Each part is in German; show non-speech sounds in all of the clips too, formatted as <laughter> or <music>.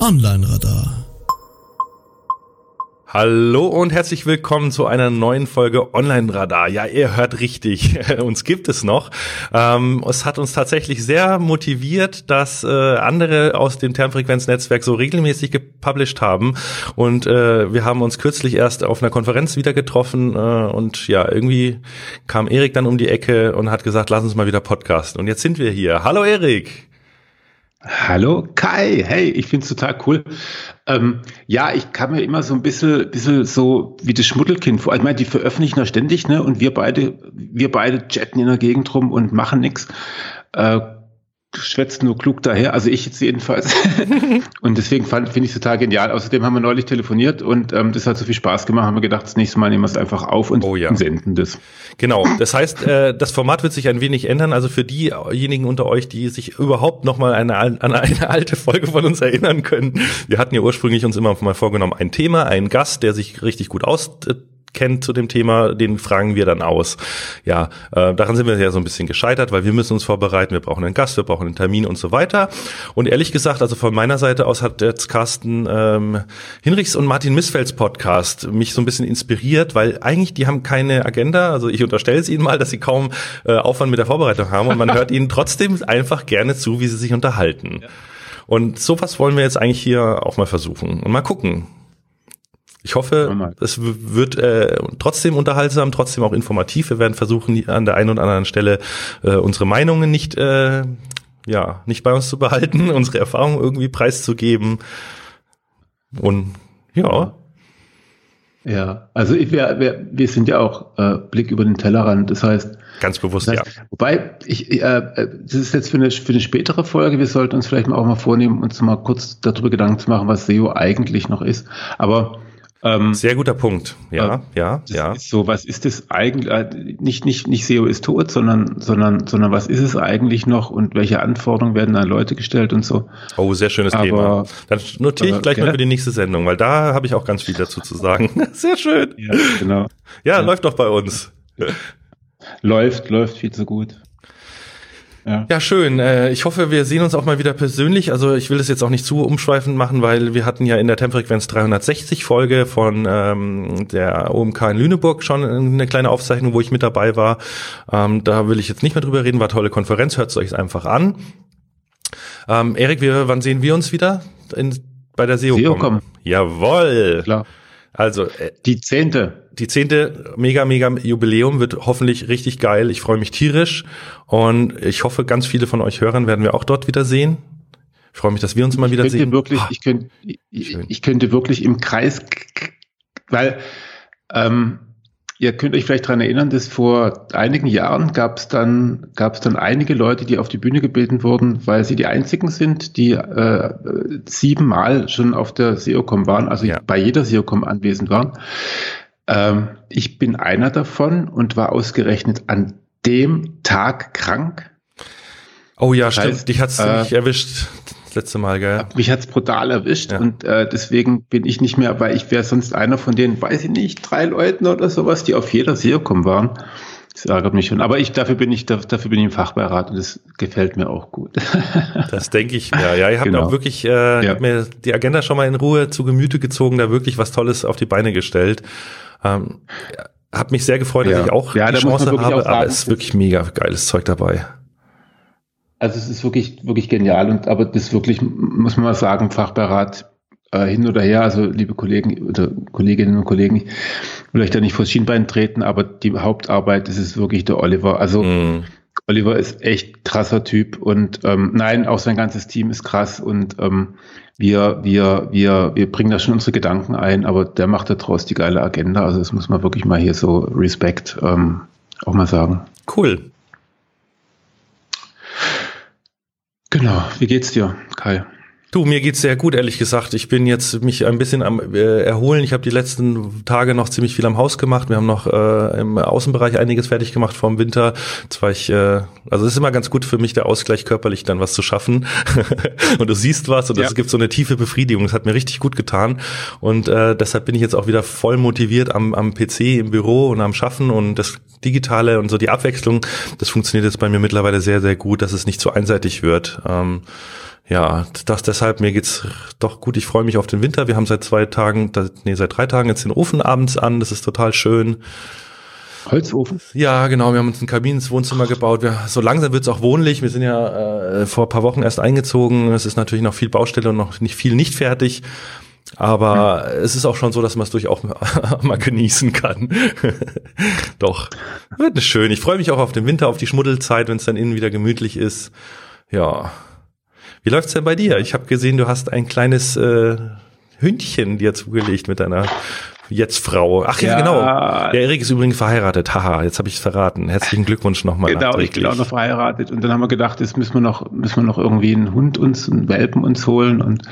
Online-Radar. Hallo und herzlich willkommen zu einer neuen Folge Online-Radar. Ja, ihr hört richtig, <laughs> uns gibt es noch. Ähm, es hat uns tatsächlich sehr motiviert, dass äh, andere aus dem Termfrequenznetzwerk so regelmäßig gepublished haben. Und äh, wir haben uns kürzlich erst auf einer Konferenz wieder getroffen äh, und ja, irgendwie kam Erik dann um die Ecke und hat gesagt, lass uns mal wieder podcasten. Und jetzt sind wir hier. Hallo Erik. Hallo Kai, hey, ich find's total cool. Ähm, ja, ich kann mir immer so ein bisschen, bisschen so wie das Schmuddelkind vor. Ich meine, die veröffentlichen ja ständig, ne? Und wir beide, wir beide chatten in der Gegend rum und machen nix. Äh, schwätzt nur klug daher, also ich jetzt jedenfalls. <laughs> und deswegen finde ich es total genial. Außerdem haben wir neulich telefoniert und ähm, das hat so viel Spaß gemacht, haben wir gedacht, das nächste Mal nehmen wir es einfach auf und oh, ja. senden das. Genau, das heißt, äh, das Format wird sich ein wenig ändern. Also für diejenigen unter euch, die sich überhaupt noch mal eine, an eine alte Folge von uns erinnern können. Wir hatten ja ursprünglich uns immer mal vorgenommen, ein Thema, einen Gast, der sich richtig gut aus kennt zu dem Thema, den fragen wir dann aus. Ja, äh, daran sind wir ja so ein bisschen gescheitert, weil wir müssen uns vorbereiten, wir brauchen einen Gast, wir brauchen einen Termin und so weiter. Und ehrlich gesagt, also von meiner Seite aus hat jetzt Carsten ähm, Hinrichs und Martin Missfelds Podcast mich so ein bisschen inspiriert, weil eigentlich die haben keine Agenda, also ich unterstelle es ihnen mal, dass sie kaum äh, Aufwand mit der Vorbereitung haben und man hört ihnen trotzdem einfach gerne zu, wie sie sich unterhalten. Ja. Und sowas wollen wir jetzt eigentlich hier auch mal versuchen und mal gucken, ich hoffe, es wird äh, trotzdem unterhaltsam, trotzdem auch informativ. Wir werden versuchen, an der einen oder anderen Stelle äh, unsere Meinungen nicht, äh, ja, nicht bei uns zu behalten, <laughs> unsere Erfahrungen irgendwie preiszugeben. Und ja. Ja, also ich, wir, wir, wir sind ja auch äh, Blick über den Tellerrand. Das heißt, ganz bewusst, das heißt, ja. Wobei ich, äh, äh, das ist jetzt für eine, für eine spätere Folge. Wir sollten uns vielleicht mal auch mal vornehmen, uns mal kurz darüber Gedanken zu machen, was SEO eigentlich noch ist. Aber ähm, Sehr guter Punkt. Ja, äh, ja, ja. so, was ist das eigentlich? Äh, nicht, nicht, nicht SEO ist tot, sondern, sondern, sondern was ist es eigentlich noch und welche Anforderungen werden an Leute gestellt und so. Oh, sehr schönes aber, Thema. Dann notiere ich gleich mal für die nächste Sendung, weil da habe ich auch ganz viel dazu zu sagen. <laughs> sehr schön. Ja, genau. Ja, ja, läuft doch bei uns. Läuft, läuft viel zu gut. Ja. ja, schön. Äh, ich hoffe, wir sehen uns auch mal wieder persönlich. Also ich will es jetzt auch nicht zu umschweifend machen, weil wir hatten ja in der Tempfrequenz 360 Folge von ähm, der OMK in Lüneburg schon eine kleine Aufzeichnung, wo ich mit dabei war. Ähm, da will ich jetzt nicht mehr drüber reden, war tolle Konferenz, hört es euch einfach an. Ähm, Erik, wir, wann sehen wir uns wieder? In, bei der SEO? SEOCom. Jawoll. Klar. Also äh, die zehnte. Die zehnte mega, mega Jubiläum wird hoffentlich richtig geil. Ich freue mich tierisch und ich hoffe, ganz viele von euch Hörern werden wir auch dort wieder sehen. Ich freue mich, dass wir uns mal wieder sehen. Wirklich, ich, könnte, ich, ich könnte wirklich im Kreis, weil ähm, Ihr könnt euch vielleicht daran erinnern, dass vor einigen Jahren gab es dann, gab es dann einige Leute, die auf die Bühne gebeten wurden, weil sie die einzigen sind, die äh, siebenmal schon auf der SEOCom waren, also ja. bei jeder SEOCom anwesend waren. Ähm, ich bin einer davon und war ausgerechnet an dem Tag krank. Oh ja, das stimmt. Heißt, Dich hat's äh, nicht erwischt letzte Mal, gell? Mich hat's brutal erwischt ja. und äh, deswegen bin ich nicht mehr, weil ich wäre sonst einer von den, weiß ich nicht, drei Leuten oder sowas, die auf jeder SEOCom waren. Das ärgert mich schon. Aber ich, dafür bin ich, dafür bin ich im Fachbeirat und das gefällt mir auch gut. <laughs> das denke ich mir. Ja, ihr habt genau. auch wirklich, äh, ja. mir die Agenda schon mal in Ruhe zu Gemüte gezogen, da wirklich was Tolles auf die Beine gestellt. Ähm, hab mich sehr gefreut, dass ich auch ja, die Chance habe, aber es ist wirklich mega geiles Zeug dabei. Also es ist wirklich, wirklich genial und aber das wirklich, muss man mal sagen, Fachberat äh, hin oder her, also liebe Kollegen oder Kolleginnen und Kollegen, ich will euch da nicht vor das Schienbein treten, aber die Hauptarbeit das ist wirklich der Oliver. Also mm. Oliver ist echt krasser Typ und ähm, nein, auch sein ganzes Team ist krass und ähm, wir, wir, wir, wir bringen da schon unsere Gedanken ein, aber der macht daraus die geile Agenda. Also das muss man wirklich mal hier so Respekt ähm, auch mal sagen. Cool. Genau. Wie geht's dir, Kai? Du, mir geht's sehr gut, ehrlich gesagt. Ich bin jetzt mich ein bisschen am äh, erholen. Ich habe die letzten Tage noch ziemlich viel am Haus gemacht. Wir haben noch äh, im Außenbereich einiges fertig gemacht vor dem Winter. Jetzt war ich, äh, also es ist immer ganz gut für mich der Ausgleich körperlich dann was zu schaffen. <laughs> und du siehst was und es gibt so eine tiefe Befriedigung. Das hat mir richtig gut getan und äh, deshalb bin ich jetzt auch wieder voll motiviert am, am PC im Büro und am Schaffen und das Digitale und so die Abwechslung. Das funktioniert jetzt bei mir mittlerweile sehr sehr gut, dass es nicht zu einseitig wird. Ähm, ja, das deshalb, mir geht's doch gut. Ich freue mich auf den Winter. Wir haben seit zwei Tagen, nee, seit drei Tagen jetzt den Ofen abends an. Das ist total schön. Holzofen? Ja, genau. Wir haben uns einen Kamin ins Wohnzimmer gebaut. Wir, so langsam wird's auch wohnlich. Wir sind ja äh, vor paar Wochen erst eingezogen. Es ist natürlich noch viel Baustelle und noch nicht viel nicht fertig. Aber hm. es ist auch schon so, dass man es durchaus <laughs> mal genießen kann. <laughs> Doch, wird schön. Ich freue mich auch auf den Winter, auf die Schmuddelzeit, wenn es dann innen wieder gemütlich ist. Ja, wie läuft's denn bei dir? Ich habe gesehen, du hast ein kleines äh, Hündchen dir zugelegt mit deiner jetzt Frau. Ach ja, ja, genau. Der Erik ist übrigens verheiratet. Haha, jetzt habe ich es verraten. Herzlichen Glückwunsch nochmal. Genau, ich bin auch noch verheiratet. Und dann haben wir gedacht, jetzt müssen wir noch, müssen wir noch irgendwie einen Hund uns, einen Welpen uns holen und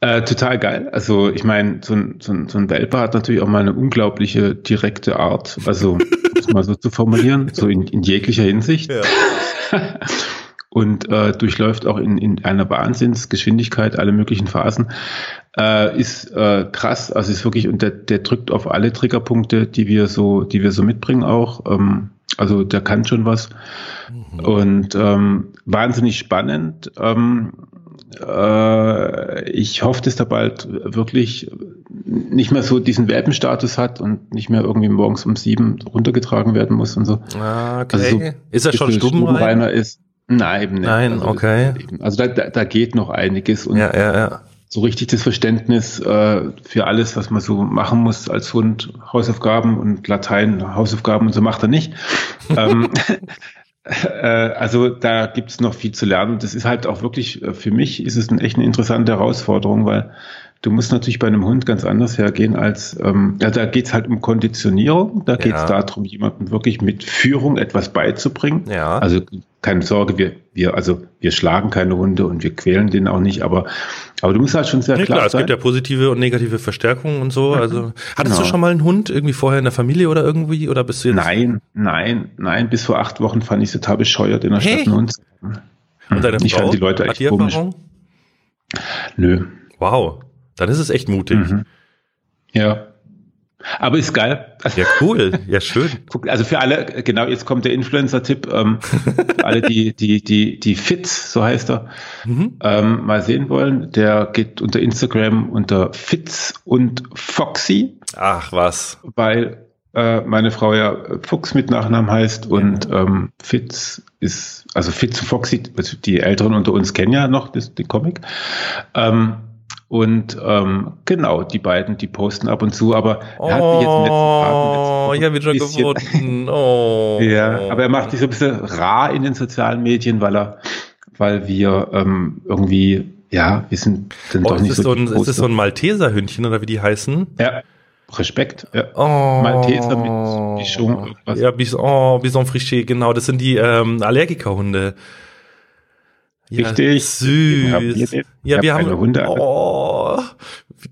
äh, total geil. Also ich meine, so ein, so, ein, so ein Welpe hat natürlich auch mal eine unglaubliche direkte Art. Also, das mal so zu formulieren, so in, in jeglicher Hinsicht. Ja. <laughs> und äh, durchläuft auch in, in einer Wahnsinnsgeschwindigkeit alle möglichen Phasen. Äh, ist äh, krass, also ist wirklich, und der, der drückt auf alle Triggerpunkte, die wir so, die wir so mitbringen auch. Ähm, also der kann schon was. Mhm. Und ähm, wahnsinnig spannend. Ähm, äh, ich hoffe, dass der bald wirklich nicht mehr so diesen Welpenstatus hat und nicht mehr irgendwie morgens um sieben runtergetragen werden muss und so. Ah, okay. Also so ist er schon stubenreiner ist? Nein, eben nicht. Nein, also, okay. Also da, da, da geht noch einiges und ja, ja, ja. so richtig das Verständnis äh, für alles, was man so machen muss als Hund, Hausaufgaben und Latein, Hausaufgaben und so macht er nicht. <laughs> ähm, <laughs> äh, also da gibt's noch viel zu lernen. Das ist halt auch wirklich, äh, für mich ist es eine echt eine interessante Herausforderung, weil Du musst natürlich bei einem Hund ganz anders hergehen als, ähm, ja, da geht's halt um Konditionierung, da geht's ja. darum, jemandem wirklich mit Führung etwas beizubringen. Ja. Also keine Sorge, wir, wir, also wir schlagen keine Hunde und wir quälen den auch nicht, aber, aber du musst halt schon sehr nee, klar, klar sein. Es gibt ja positive und negative Verstärkungen und so. Also hattest genau. du schon mal einen Hund irgendwie vorher in der Familie oder irgendwie oder bist du jetzt? Nein, nein, nein. Bis vor acht Wochen fand ich es total bescheuert in der hey. Stadt einen Hund. Und deine ich Frau? fand die Leute echt komisch. Nö. Wow. Dann ist es echt mutig. Mhm. Ja. Aber ist geil. Ja, cool. Ja, schön. <laughs> Also für alle, genau, jetzt kommt der Influencer-Tipp. Ähm, für alle, die, die, die, die Fitz, so heißt er, mhm. ähm, mal sehen wollen, der geht unter Instagram unter Fitz und Foxy. Ach, was. Weil äh, meine Frau ja Fuchs mit Nachnamen heißt und ähm, Fitz ist, also Fitz und Foxy, also die Älteren unter uns kennen ja noch das, den Comic. Ähm, und ähm, genau, die beiden, die posten ab und zu, aber er hat mich jetzt in den letzten Tagen. Oh, ich habe ihn schon gefunden. Oh. ja, aber er macht sich so ein bisschen rar in den sozialen Medien, weil er, weil wir ähm, irgendwie, ja, wir sind dann oh, doch nicht so. so ein, ist das so ein Malteser-Hündchen oder wie die heißen? Ja. Respekt. Ja. Oh, Malteser mit Bichon. Ja, Bison, oh, Bison Friché, genau. Das sind die ähm, Allergikerhunde. Ja, Richtig. Süß. Wir, ja, wir haben, Hunde. Oh,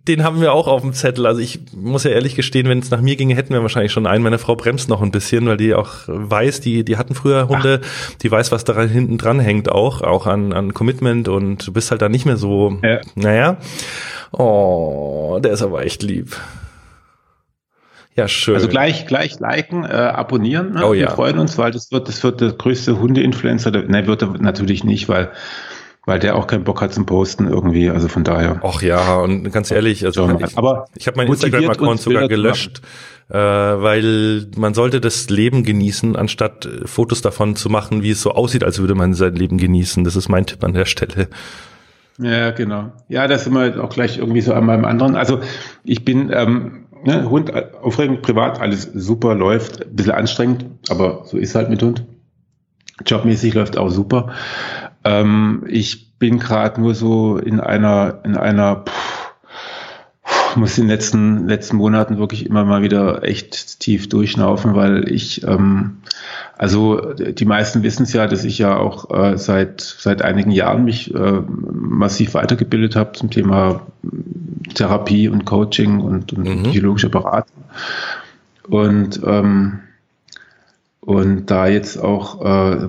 den haben wir auch auf dem Zettel. Also ich muss ja ehrlich gestehen, wenn es nach mir ginge, hätten wir wahrscheinlich schon einen. Meine Frau bremst noch ein bisschen, weil die auch weiß, die, die hatten früher Hunde, Ach. die weiß, was da hinten dran hängt auch, auch an, an Commitment und du bist halt da nicht mehr so, ja. naja. Oh, der ist aber echt lieb. Ja, schön. Also gleich, gleich liken, äh, abonnieren. Ne? Oh, Wir ja. freuen uns, weil das wird, das wird der größte Hunde-Influencer. Ne, wird er natürlich nicht, weil, weil der auch keinen Bock hat zum Posten irgendwie. Also von daher. Ach ja, und ganz ehrlich, also ja, ich, aber ich habe meinen Instagram-Account sogar gelöscht, äh, weil man sollte das Leben genießen, anstatt äh, Fotos davon zu machen, wie es so aussieht, als würde man sein Leben genießen. Das ist mein Tipp an der Stelle. Ja, genau. Ja, das sind wir auch gleich irgendwie so an meinem anderen. Also ich bin ähm, ne, Hund aufregend, privat, alles super, läuft, ein bisschen anstrengend, aber so ist halt mit Hund. Jobmäßig läuft auch super. Ähm, ich bin gerade nur so in einer, in einer, pff, muss in den letzten, letzten Monaten wirklich immer mal wieder echt tief durchschnaufen, weil ich ähm, Also die meisten wissen es ja, dass ich ja auch äh, seit seit einigen Jahren mich äh, massiv weitergebildet habe zum Thema Therapie und Coaching und, und mhm. psychologische Beratung. Und ähm, und da jetzt auch äh,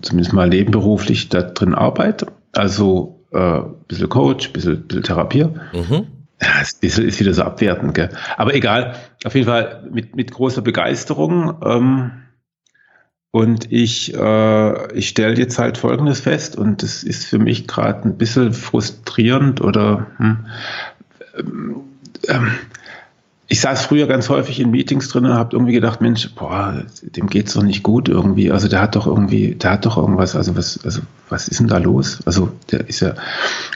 zumindest mal nebenberuflich da drin arbeite, also äh, bisschen Coach, bisschen, bisschen Therapier. Mhm. Ja, ist, ist wieder so abwertend, gell? Aber egal, auf jeden Fall mit, mit großer Begeisterung. Ähm, und ich, äh, ich stelle jetzt halt Folgendes fest, und das ist für mich gerade ein bisschen frustrierend oder hm, ähm, ich saß früher ganz häufig in Meetings drin und habe irgendwie gedacht, Mensch, boah, dem geht's doch nicht gut irgendwie. Also der hat doch irgendwie, der hat doch irgendwas, also was, also was ist denn da los? Also der ist ja.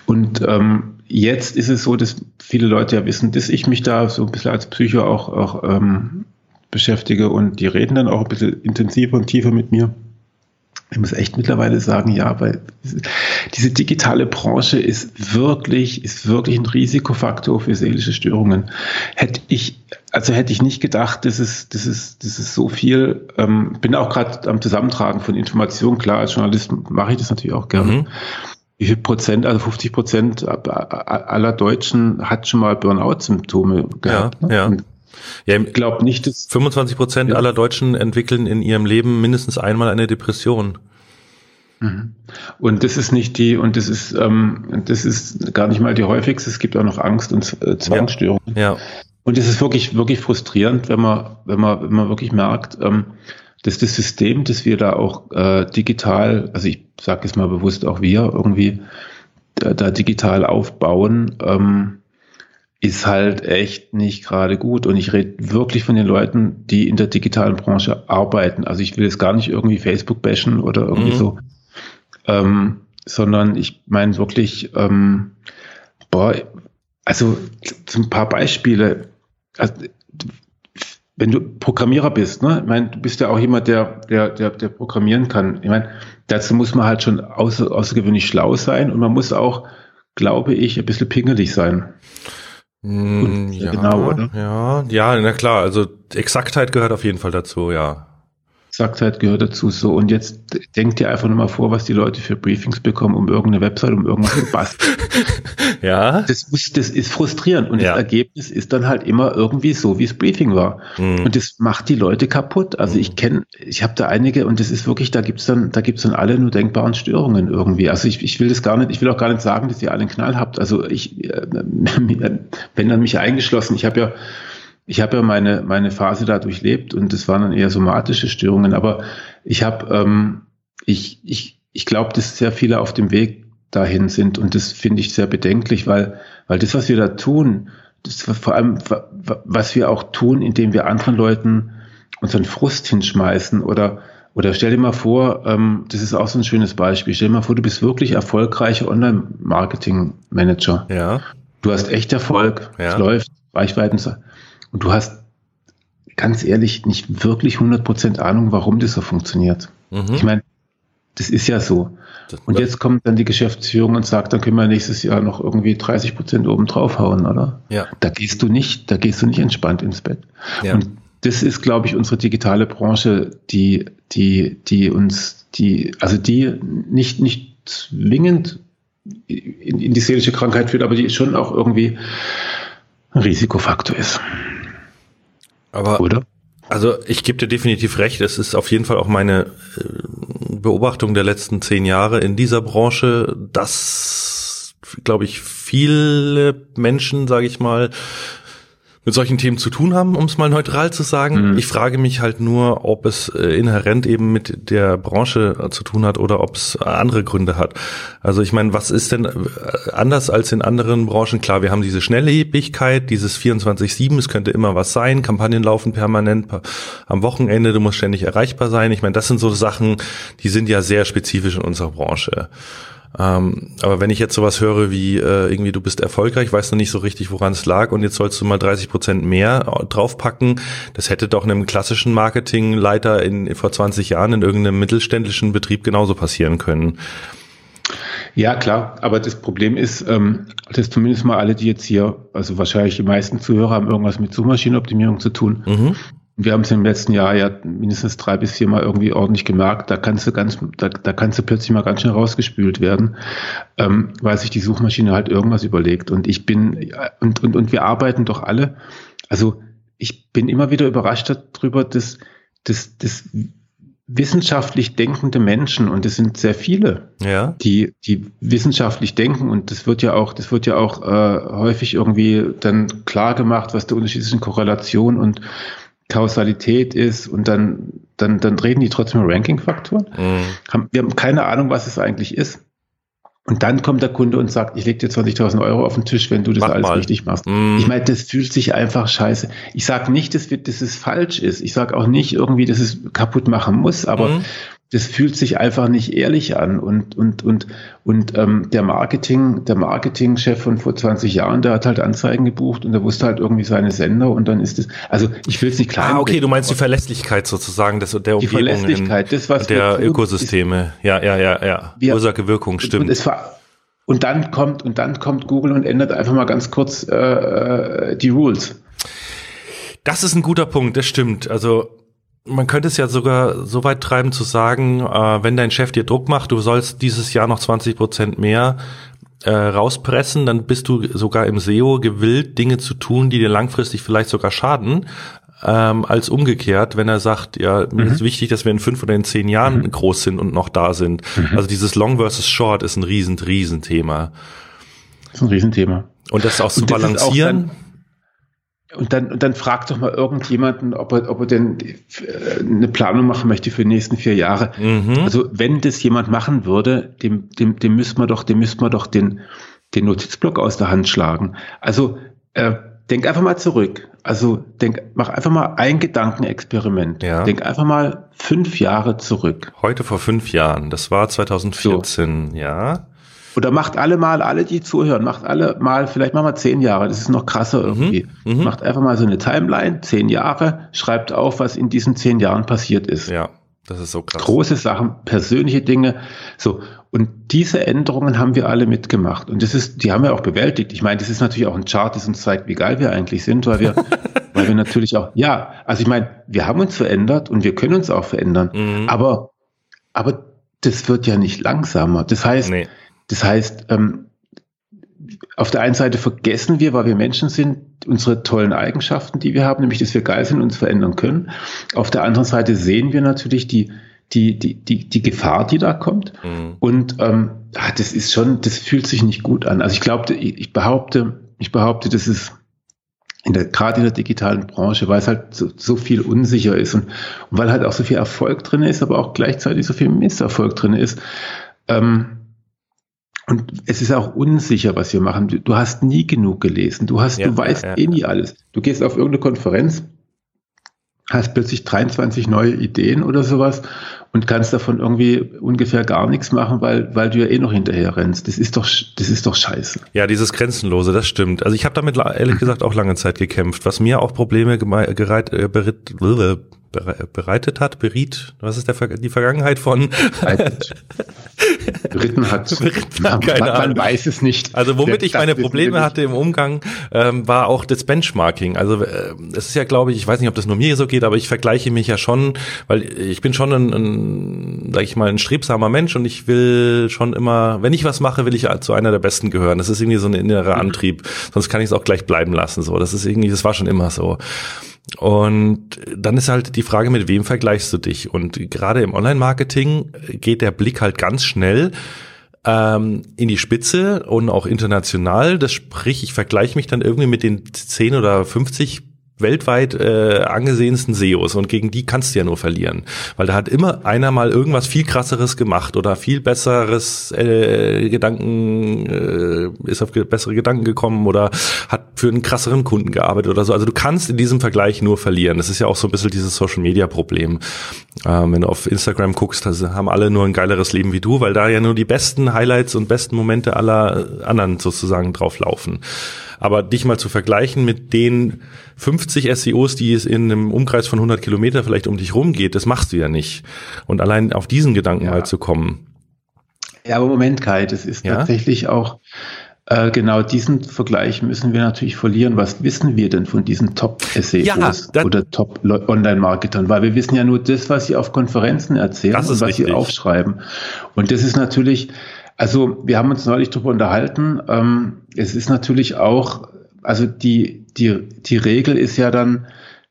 Und ähm, jetzt ist es so, dass viele Leute ja wissen, dass ich mich da so ein bisschen als Psycho auch, auch ähm, beschäftige und die reden dann auch ein bisschen intensiver und tiefer mit mir ich muss echt mittlerweile sagen, ja, weil diese digitale Branche ist wirklich, ist wirklich ein Risikofaktor für seelische Störungen. Hätte ich, also hätte ich nicht gedacht, dass es, dass es, dass es so viel, ähm, bin auch gerade am Zusammentragen von Informationen, klar, als Journalist mache ich das natürlich auch gerne. Mhm. Wie viel Prozent, also 50 Prozent aller Deutschen hat schon mal Burnout-Symptome gehabt. Ja, ne? ja. Ja, ich glaube nicht, dass 25 Prozent ja. aller Deutschen entwickeln in ihrem Leben mindestens einmal eine Depression. Mhm. Und das ist nicht die, und das ist, ähm, das ist gar nicht mal die häufigste. Es gibt auch noch Angst und äh, Zwangsstörungen. Ja. ja. Und es ist wirklich, wirklich frustrierend, wenn man, wenn man, wenn man wirklich merkt, ähm, dass das System, das wir da auch äh, digital, also ich sage es mal bewusst auch wir irgendwie da, da digital aufbauen, ähm, ist halt echt nicht gerade gut. Und ich rede wirklich von den Leuten, die in der digitalen Branche arbeiten. Also ich will jetzt gar nicht irgendwie Facebook bashen oder irgendwie mhm. so, ähm, sondern ich meine wirklich, ähm, boah, also so ein paar Beispiele. Also, wenn du Programmierer bist, ne, ich meine, du bist ja auch jemand, der, der, der, der programmieren kann. Ich meine, dazu muss man halt schon außer, außergewöhnlich schlau sein und man muss auch, glaube ich, ein bisschen pingelig sein. Mm, ja, genau, oder? Ja, ja, na klar. Also Exaktheit gehört auf jeden Fall dazu, ja. Exaktheit gehört dazu. So, und jetzt denkt ihr einfach nur mal vor, was die Leute für Briefings bekommen, um irgendeine Website, um irgendwas zu basteln. <laughs> ja. Das, muss, das ist frustrierend. Und ja. das Ergebnis ist dann halt immer irgendwie so, wie es Briefing war. Mhm. Und das macht die Leute kaputt. Also mhm. ich kenne, ich habe da einige und das ist wirklich, da gibt's dann, da gibt's dann alle nur denkbaren Störungen irgendwie. Also ich, ich will das gar nicht, ich will auch gar nicht sagen, dass ihr alle einen Knall habt. Also ich, äh, <laughs> wenn dann mich eingeschlossen, ich habe ja ich habe ja meine, meine Phase da durchlebt und das waren dann eher somatische Störungen, aber ich habe, ähm, ich, ich, ich glaube, dass sehr viele auf dem Weg dahin sind und das finde ich sehr bedenklich, weil, weil das, was wir da tun, das vor allem, was wir auch tun, indem wir anderen Leuten unseren Frust hinschmeißen oder oder stell dir mal vor, ähm, das ist auch so ein schönes Beispiel. Stell dir mal vor, du bist wirklich erfolgreicher Online-Marketing-Manager. Ja. Du hast echt Erfolg, ja. es läuft, Reichweiten. Und du hast ganz ehrlich nicht wirklich 100% Ahnung, warum das so funktioniert. Mhm. Ich meine, das ist ja so. Und jetzt kommt dann die Geschäftsführung und sagt, dann können wir nächstes Jahr noch irgendwie 30 Prozent oben draufhauen, oder? Ja. Da gehst du nicht, da gehst du nicht entspannt ins Bett. Ja. Und das ist, glaube ich, unsere digitale Branche, die, die, die uns, die, also die nicht, nicht zwingend in, in die seelische Krankheit führt, aber die schon auch irgendwie ein Risikofaktor ist. Aber Oder? Also ich gebe dir definitiv recht. Es ist auf jeden Fall auch meine äh, Beobachtung der letzten zehn Jahre in dieser Branche, dass, glaube ich, viele Menschen, sage ich mal, mit solchen Themen zu tun haben, um es mal neutral zu sagen. Mhm. Ich frage mich halt nur, ob es äh, inhärent eben mit der Branche äh, zu tun hat oder ob es andere Gründe hat. Also ich meine, was ist denn äh, anders als in anderen Branchen? Klar, wir haben diese Schnelllebigkeit, dieses 24-7, es könnte immer was sein, Kampagnen laufen permanent am Wochenende, du musst ständig erreichbar sein. Ich meine, das sind so Sachen, die sind ja sehr spezifisch in unserer Branche. Ähm, aber wenn ich jetzt sowas höre wie äh, irgendwie du bist erfolgreich, weißt du nicht so richtig, woran es lag und jetzt sollst du mal 30 Prozent mehr draufpacken, das hätte doch einem klassischen Marketingleiter in, vor 20 Jahren in irgendeinem mittelständischen Betrieb genauso passieren können. Ja, klar, aber das Problem ist, ähm, dass zumindest mal alle, die jetzt hier, also wahrscheinlich die meisten Zuhörer haben irgendwas mit Suchmaschinenoptimierung zu tun. Mhm. Wir haben es im letzten Jahr ja mindestens drei bis viermal irgendwie ordentlich gemerkt. Da kannst du ganz, da, da kannst du plötzlich mal ganz schnell rausgespült werden, ähm, weil sich die Suchmaschine halt irgendwas überlegt. Und ich bin, und, und, und wir arbeiten doch alle. Also ich bin immer wieder überrascht darüber, dass, dass, dass wissenschaftlich denkende Menschen, und es sind sehr viele, ja. die, die wissenschaftlich denken, und das wird ja auch, das wird ja auch äh, häufig irgendwie dann klar gemacht, was der Unterschied zwischen Korrelation und Kausalität ist und dann, dann, dann reden die trotzdem Ranking-Faktoren. Mhm. wir haben keine Ahnung, was es eigentlich ist. Und dann kommt der Kunde und sagt, ich leg dir 20.000 Euro auf den Tisch, wenn du das Mach alles mal. richtig machst. Mm. Ich meine, das fühlt sich einfach scheiße. Ich sage nicht, dass, wir, dass es falsch ist. Ich sage auch nicht irgendwie, dass es kaputt machen muss, aber mm das fühlt sich einfach nicht ehrlich an. Und, und, und, und ähm, der Marketing, der Marketingchef von vor 20 Jahren, der hat halt Anzeigen gebucht und der wusste halt irgendwie seine Sender und dann ist es, also ich will es nicht klein. Ah, okay, du meinst die Verlässlichkeit sozusagen des, der Die Verlässlichkeit, das, was der tun, Ökosysteme. Ist, ja, ja, ja, ja. Ursache, Wirkung, stimmt. Und, es war, und dann kommt, und dann kommt Google und ändert einfach mal ganz kurz äh, äh die Rules. Das ist ein guter Punkt, das stimmt. Also man könnte es ja sogar so weit treiben zu sagen, äh, wenn dein Chef dir Druck macht, du sollst dieses Jahr noch 20 Prozent mehr äh, rauspressen, dann bist du sogar im SEO gewillt, Dinge zu tun, die dir langfristig vielleicht sogar schaden, ähm, als umgekehrt, wenn er sagt, ja, mhm. mir ist wichtig, dass wir in fünf oder in zehn Jahren mhm. groß sind und noch da sind. Mhm. Also dieses Long versus Short ist ein riesen, riesen Thema. Das ist ein Riesenthema. Und das auch zu balancieren und dann, und dann fragt doch mal irgendjemanden, ob er, ob er denn äh, eine Planung machen möchte für die nächsten vier Jahre. Mhm. Also wenn das jemand machen würde, dem, dem, dem müsste man doch, dem müsste man doch den, den Notizblock aus der Hand schlagen. Also äh, denk einfach mal zurück. Also denk, mach einfach mal ein Gedankenexperiment. Ja. Denk einfach mal fünf Jahre zurück. Heute vor fünf Jahren, das war 2014, so. ja. Oder macht alle mal, alle, die zuhören, macht alle mal, vielleicht machen wir zehn Jahre, das ist noch krasser mhm, irgendwie. Mhm, macht einfach mal so eine Timeline, zehn Jahre, schreibt auf, was in diesen zehn Jahren passiert ist. Ja, das ist so krass. Große Sachen, persönliche Dinge. So. Und diese Änderungen haben wir alle mitgemacht. Und das ist, die haben wir auch bewältigt. Ich meine, das ist natürlich auch ein Chart, das uns zeigt, wie geil wir eigentlich sind, weil wir, <laughs> weil wir natürlich auch, ja, also ich meine, wir haben uns verändert und wir können uns auch verändern. Mhm. Aber, aber das wird ja nicht langsamer. Das heißt, nee das heißt, ähm, auf der einen Seite vergessen wir, weil wir Menschen sind, unsere tollen Eigenschaften, die wir haben, nämlich, dass wir geil sind und uns verändern können. Auf der anderen Seite sehen wir natürlich die, die, die, die, die Gefahr, die da kommt. Mhm. Und ähm, ah, das ist schon, das fühlt sich nicht gut an. Also ich glaube, ich, ich behaupte, ich behaupte, das ist in der, gerade in der digitalen Branche, weil es halt so, so viel unsicher ist und, und, weil halt auch so viel Erfolg drin ist, aber auch gleichzeitig so viel Misserfolg drin ist. Ähm, und es ist auch unsicher, was wir machen. Du, du hast nie genug gelesen. Du hast, ja, du weißt ja, eh nie alles. Du gehst auf irgendeine Konferenz, hast plötzlich 23 neue Ideen oder sowas und kannst davon irgendwie ungefähr gar nichts machen, weil, weil du ja eh noch hinterher rennst. Das ist doch, das ist doch scheiße. Ja, dieses Grenzenlose, das stimmt. Also ich habe damit ehrlich <laughs> gesagt auch lange Zeit gekämpft, was mir auch Probleme gereit, äh, berit, bereitet hat, beriet, was ist der, die Vergangenheit von? Beritten hat. <laughs> Beritten hat keine man, man weiß es nicht. Also womit ich meine Probleme hatte im Umgang, ähm, war auch das Benchmarking. Also äh, es ist ja, glaube ich, ich weiß nicht, ob das nur mir so geht, aber ich vergleiche mich ja schon, weil ich bin schon ein, ein sag ich mal, ein strebsamer Mensch und ich will schon immer, wenn ich was mache, will ich zu einer der Besten gehören. Das ist irgendwie so ein innerer mhm. Antrieb. Sonst kann ich es auch gleich bleiben lassen. So, das ist irgendwie, das war schon immer so. Und dann ist halt die Frage, mit wem vergleichst du dich? Und gerade im Online-Marketing geht der Blick halt ganz schnell ähm, in die Spitze und auch international. Das sprich, ich vergleiche mich dann irgendwie mit den 10 oder 50 weltweit äh, angesehensten SEOs und gegen die kannst du ja nur verlieren, weil da hat immer einer mal irgendwas viel krasseres gemacht oder viel besseres äh, Gedanken äh, ist auf bessere Gedanken gekommen oder hat für einen krasseren Kunden gearbeitet oder so. Also du kannst in diesem Vergleich nur verlieren. Das ist ja auch so ein bisschen dieses Social Media Problem. Ähm, wenn du auf Instagram guckst, haben alle nur ein geileres Leben wie du, weil da ja nur die besten Highlights und besten Momente aller anderen sozusagen drauf laufen. Aber dich mal zu vergleichen mit den 50 SEOs, die es in einem Umkreis von 100 Kilometer vielleicht um dich rumgeht, das machst du ja nicht. Und allein auf diesen Gedanken ja. mal zu kommen. Ja, aber Moment, Kai, das ist ja? tatsächlich auch, Äh, genau diesen Vergleich müssen wir natürlich verlieren. Was wissen wir denn von diesen Top-SEOs ja, oder Top-Online-Marketern? Weil wir wissen ja nur das, was sie auf Konferenzen erzählen und was richtig. sie aufschreiben. Und das ist natürlich, also wir haben uns neulich darüber unterhalten. Ähm, es ist natürlich auch, also die, die, die Regel ist ja dann,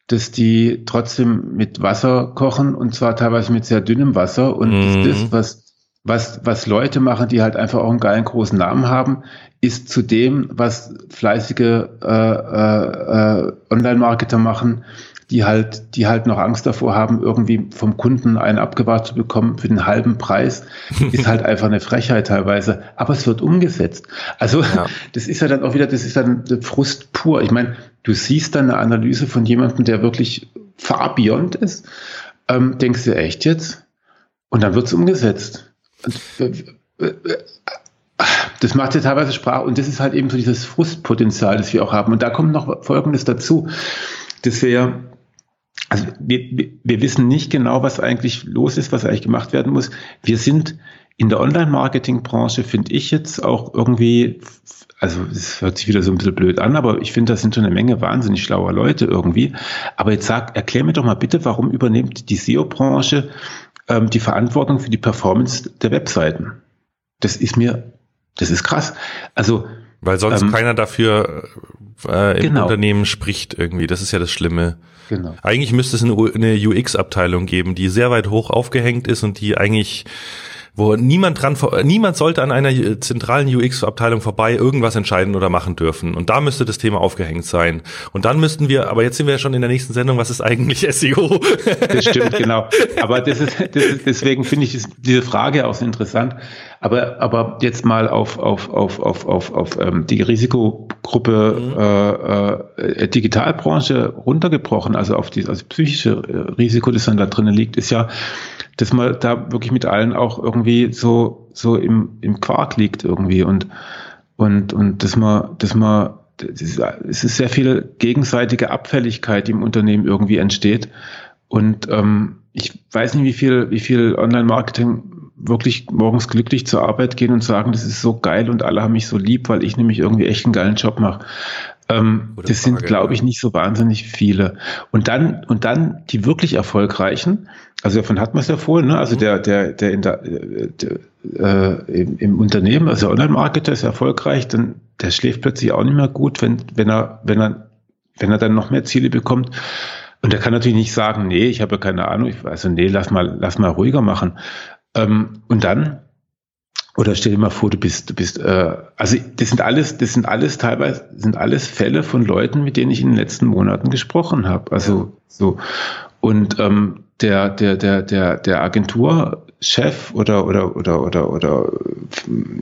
dass die trotzdem mit Wasser kochen und zwar teilweise mit sehr dünnem Wasser. Und mhm. das, was was, was Leute machen, die halt einfach auch einen geilen großen Namen haben, ist zu dem, was fleißige äh, äh, äh, Online-Marketer machen, die halt, die halt noch Angst davor haben, irgendwie vom Kunden einen abgewahrt zu bekommen für den halben Preis, <laughs> ist halt einfach eine Frechheit teilweise. Aber es wird umgesetzt. Also ja. <laughs> das ist ja dann auch wieder, das ist dann Frust pur. Ich meine, du siehst dann eine Analyse von jemandem, der wirklich far beyond ist, ähm, denkst du echt jetzt? Und dann wird es umgesetzt. Das macht ja teilweise Sprache und das ist halt eben so dieses Frustpotenzial, das wir auch haben. Und da kommt noch Folgendes dazu, dass wir also wir, wir wissen nicht genau, was eigentlich los ist, was eigentlich gemacht werden muss. Wir sind in der Online-Marketing-Branche, finde ich jetzt auch irgendwie, also es hört sich wieder so ein bisschen blöd an, aber ich finde, das sind schon eine Menge wahnsinnig schlauer Leute irgendwie. Aber jetzt sag, erklär mir doch mal bitte, warum übernimmt die SEO-Branche ähm, die Verantwortung für die Performance der Webseiten. Das ist mir, das ist krass. Also weil sonst ähm, keiner dafür äh, im genau. Unternehmen spricht irgendwie. Das ist ja das Schlimme. Genau. Eigentlich müsste es eine, eine UX-Abteilung geben, die sehr weit hoch aufgehängt ist und die eigentlich wo niemand dran, niemand sollte an einer zentralen UX-Abteilung vorbei irgendwas entscheiden oder machen dürfen. Und da müsste das Thema aufgehängt sein. Und dann müssten wir, aber jetzt sind wir ja schon in der nächsten Sendung, was ist eigentlich <laughs> SEO? Das stimmt, genau. Aber das ist, das ist deswegen finde ich diese Frage auch so interessant. Aber, aber jetzt mal auf, auf, auf, auf, auf, auf ähm, die Risikogruppe mhm. äh, äh, Digitalbranche runtergebrochen, also auf die also psychische äh, Risiko, das dann da drinnen liegt, ist ja, dass man da wirklich mit allen auch irgendwie so, so im, im Quark liegt irgendwie und, und, und dass man, dass man, es ist sehr viel gegenseitige Abfälligkeit, die im Unternehmen irgendwie entsteht. Und ähm, ich weiß nicht, wie viel, wie viel Online-Marketing wirklich morgens glücklich zur Arbeit gehen und sagen, das ist so geil und alle haben mich so lieb, weil ich nämlich irgendwie echt einen geilen Job mache. Ähm, das Frage, sind, glaube ich, nicht so wahnsinnig viele. Und dann, und dann die wirklich erfolgreichen, also davon hat man es ja vorhin, ne? also mhm. der, der, der, in der, der äh, im, im, Unternehmen, also Online-Marketer ist erfolgreich, dann der schläft plötzlich auch nicht mehr gut, wenn, wenn er, wenn er, wenn er dann noch mehr Ziele bekommt. Und er kann natürlich nicht sagen, nee, ich habe ja keine Ahnung, ich, also nee, lass mal, lass mal ruhiger machen. Ähm, und dann oder stell dir mal vor, du bist, du bist, äh, also das sind alles, das sind alles teilweise, sind alles Fälle von Leuten, mit denen ich in den letzten Monaten gesprochen habe. Also ja. so. Und ähm, der, der, der, der, der Agenturchef oder, oder, oder, oder, oder,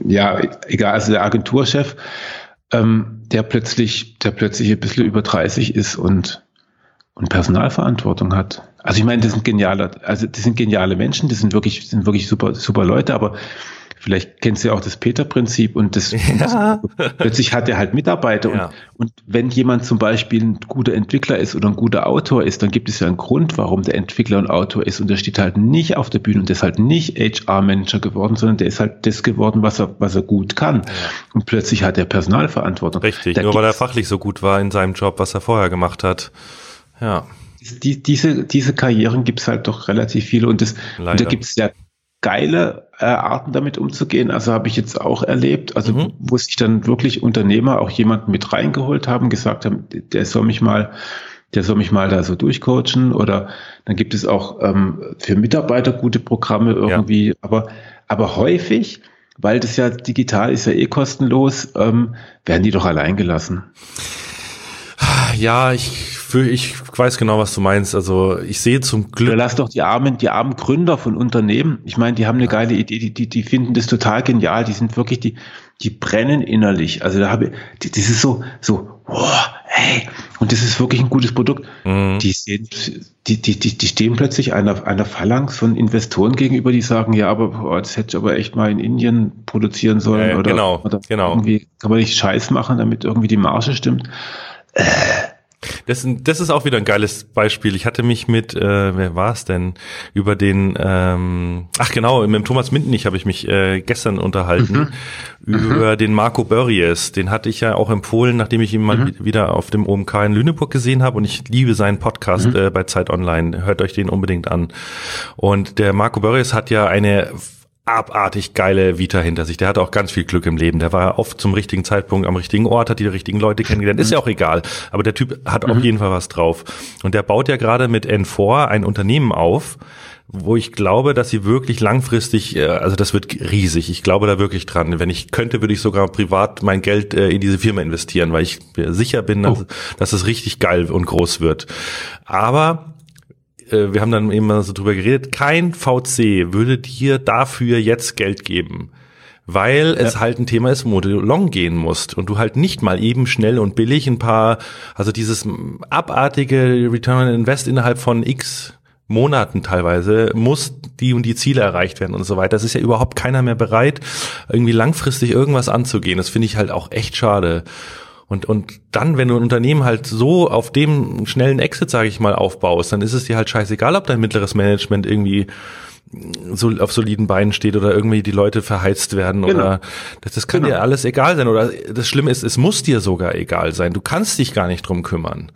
ja, egal, also der Agenturchef, ähm, der plötzlich, der plötzlich ein bisschen über 30 ist und, und Personalverantwortung hat. Also ich meine, das sind geniale, also das sind geniale Menschen, das sind wirklich, sind wirklich super, super Leute, aber Vielleicht kennst du ja auch das Peter-Prinzip und das, ja. plötzlich hat er halt Mitarbeiter ja. und, und wenn jemand zum Beispiel ein guter Entwickler ist oder ein guter Autor ist, dann gibt es ja einen Grund, warum der Entwickler und Autor ist und der steht halt nicht auf der Bühne und der ist halt nicht HR-Manager geworden, sondern der ist halt das geworden, was er, was er gut kann. Ja. Und plötzlich hat er Personalverantwortung. Richtig, da nur weil er fachlich so gut war in seinem Job, was er vorher gemacht hat. Ja. Die, diese, diese Karrieren gibt es halt doch relativ viele und, das, und da gibt es ja geile äh, Arten damit umzugehen. Also habe ich jetzt auch erlebt, also mhm. wo sich dann wirklich Unternehmer auch jemanden mit reingeholt haben, gesagt haben, der soll mich mal, der soll mich mal da so durchcoachen oder dann gibt es auch ähm, für Mitarbeiter gute Programme irgendwie, ja. aber, aber häufig, weil das ja digital ist ja eh kostenlos, ähm, werden die doch allein gelassen. Ja, ich ich weiß genau, was du meinst. Also ich sehe zum Glück. Oder lass doch die armen, die armen Gründer von Unternehmen. Ich meine, die haben eine geile Idee, die, die, die finden das total genial. Die sind wirklich, die, die brennen innerlich. Also da habe ich, das ist so, so, wow, hey, und das ist wirklich ein gutes Produkt. Mhm. Die, sehen, die, die, die, die stehen plötzlich einer, einer Phalanx von Investoren gegenüber, die sagen, ja, aber oh, das hätte ich aber echt mal in Indien produzieren sollen. Ja, oder, genau, oder genau. irgendwie kann man nicht Scheiß machen, damit irgendwie die Marge stimmt. Äh, Das, das ist auch wieder ein geiles Beispiel. Ich hatte mich mit, äh, wer war es denn, über den, ähm, ach genau, mit dem Thomas Mindenich habe ich mich äh, gestern unterhalten, mhm. über mhm. den Marco Börries. Den hatte ich ja auch empfohlen, nachdem ich ihn mal mhm. wieder auf dem OMK in Lüneburg gesehen habe und ich liebe seinen Podcast mhm. äh, bei Zeit Online. Hört euch den unbedingt an. Und der Marco Börries hat ja eine abartig geile Vita hinter sich. Der hatte auch ganz viel Glück im Leben. Der war oft zum richtigen Zeitpunkt am richtigen Ort, hat die richtigen Leute kennengelernt. Ist ja auch egal. Aber der Typ hat auf mhm. jeden Fall was drauf. Und der baut ja gerade mit N4 ein Unternehmen auf, wo ich glaube, dass sie wirklich langfristig, äh, also das wird riesig. Ich glaube da wirklich dran. Wenn ich könnte, würde ich sogar privat mein Geld äh, in diese Firma investieren, weil ich sicher bin, dass, oh. dass es richtig geil und groß wird. Aber äh, wir haben dann eben mal so drüber geredet, kein VC würde dir dafür jetzt Geld geben. Weil es ja. halt ein Thema ist, wo du long gehen musst und du halt nicht mal eben schnell und billig ein paar, also dieses abartige Return on Invest innerhalb von X Monaten teilweise muss die und die Ziele erreicht werden und so weiter. Das ist ja überhaupt keiner mehr bereit, irgendwie langfristig irgendwas anzugehen. Das finde ich halt auch echt schade. Und, und dann, wenn du ein Unternehmen halt so auf dem schnellen Exit, sage ich mal, aufbaust, dann ist es dir halt scheißegal, ob dein mittleres Management irgendwie so auf soliden Beinen steht oder irgendwie die Leute verheizt werden genau. oder das, das kann genau. dir alles egal sein oder das Schlimme ist, es muss dir sogar egal sein. Du kannst dich gar nicht drum kümmern.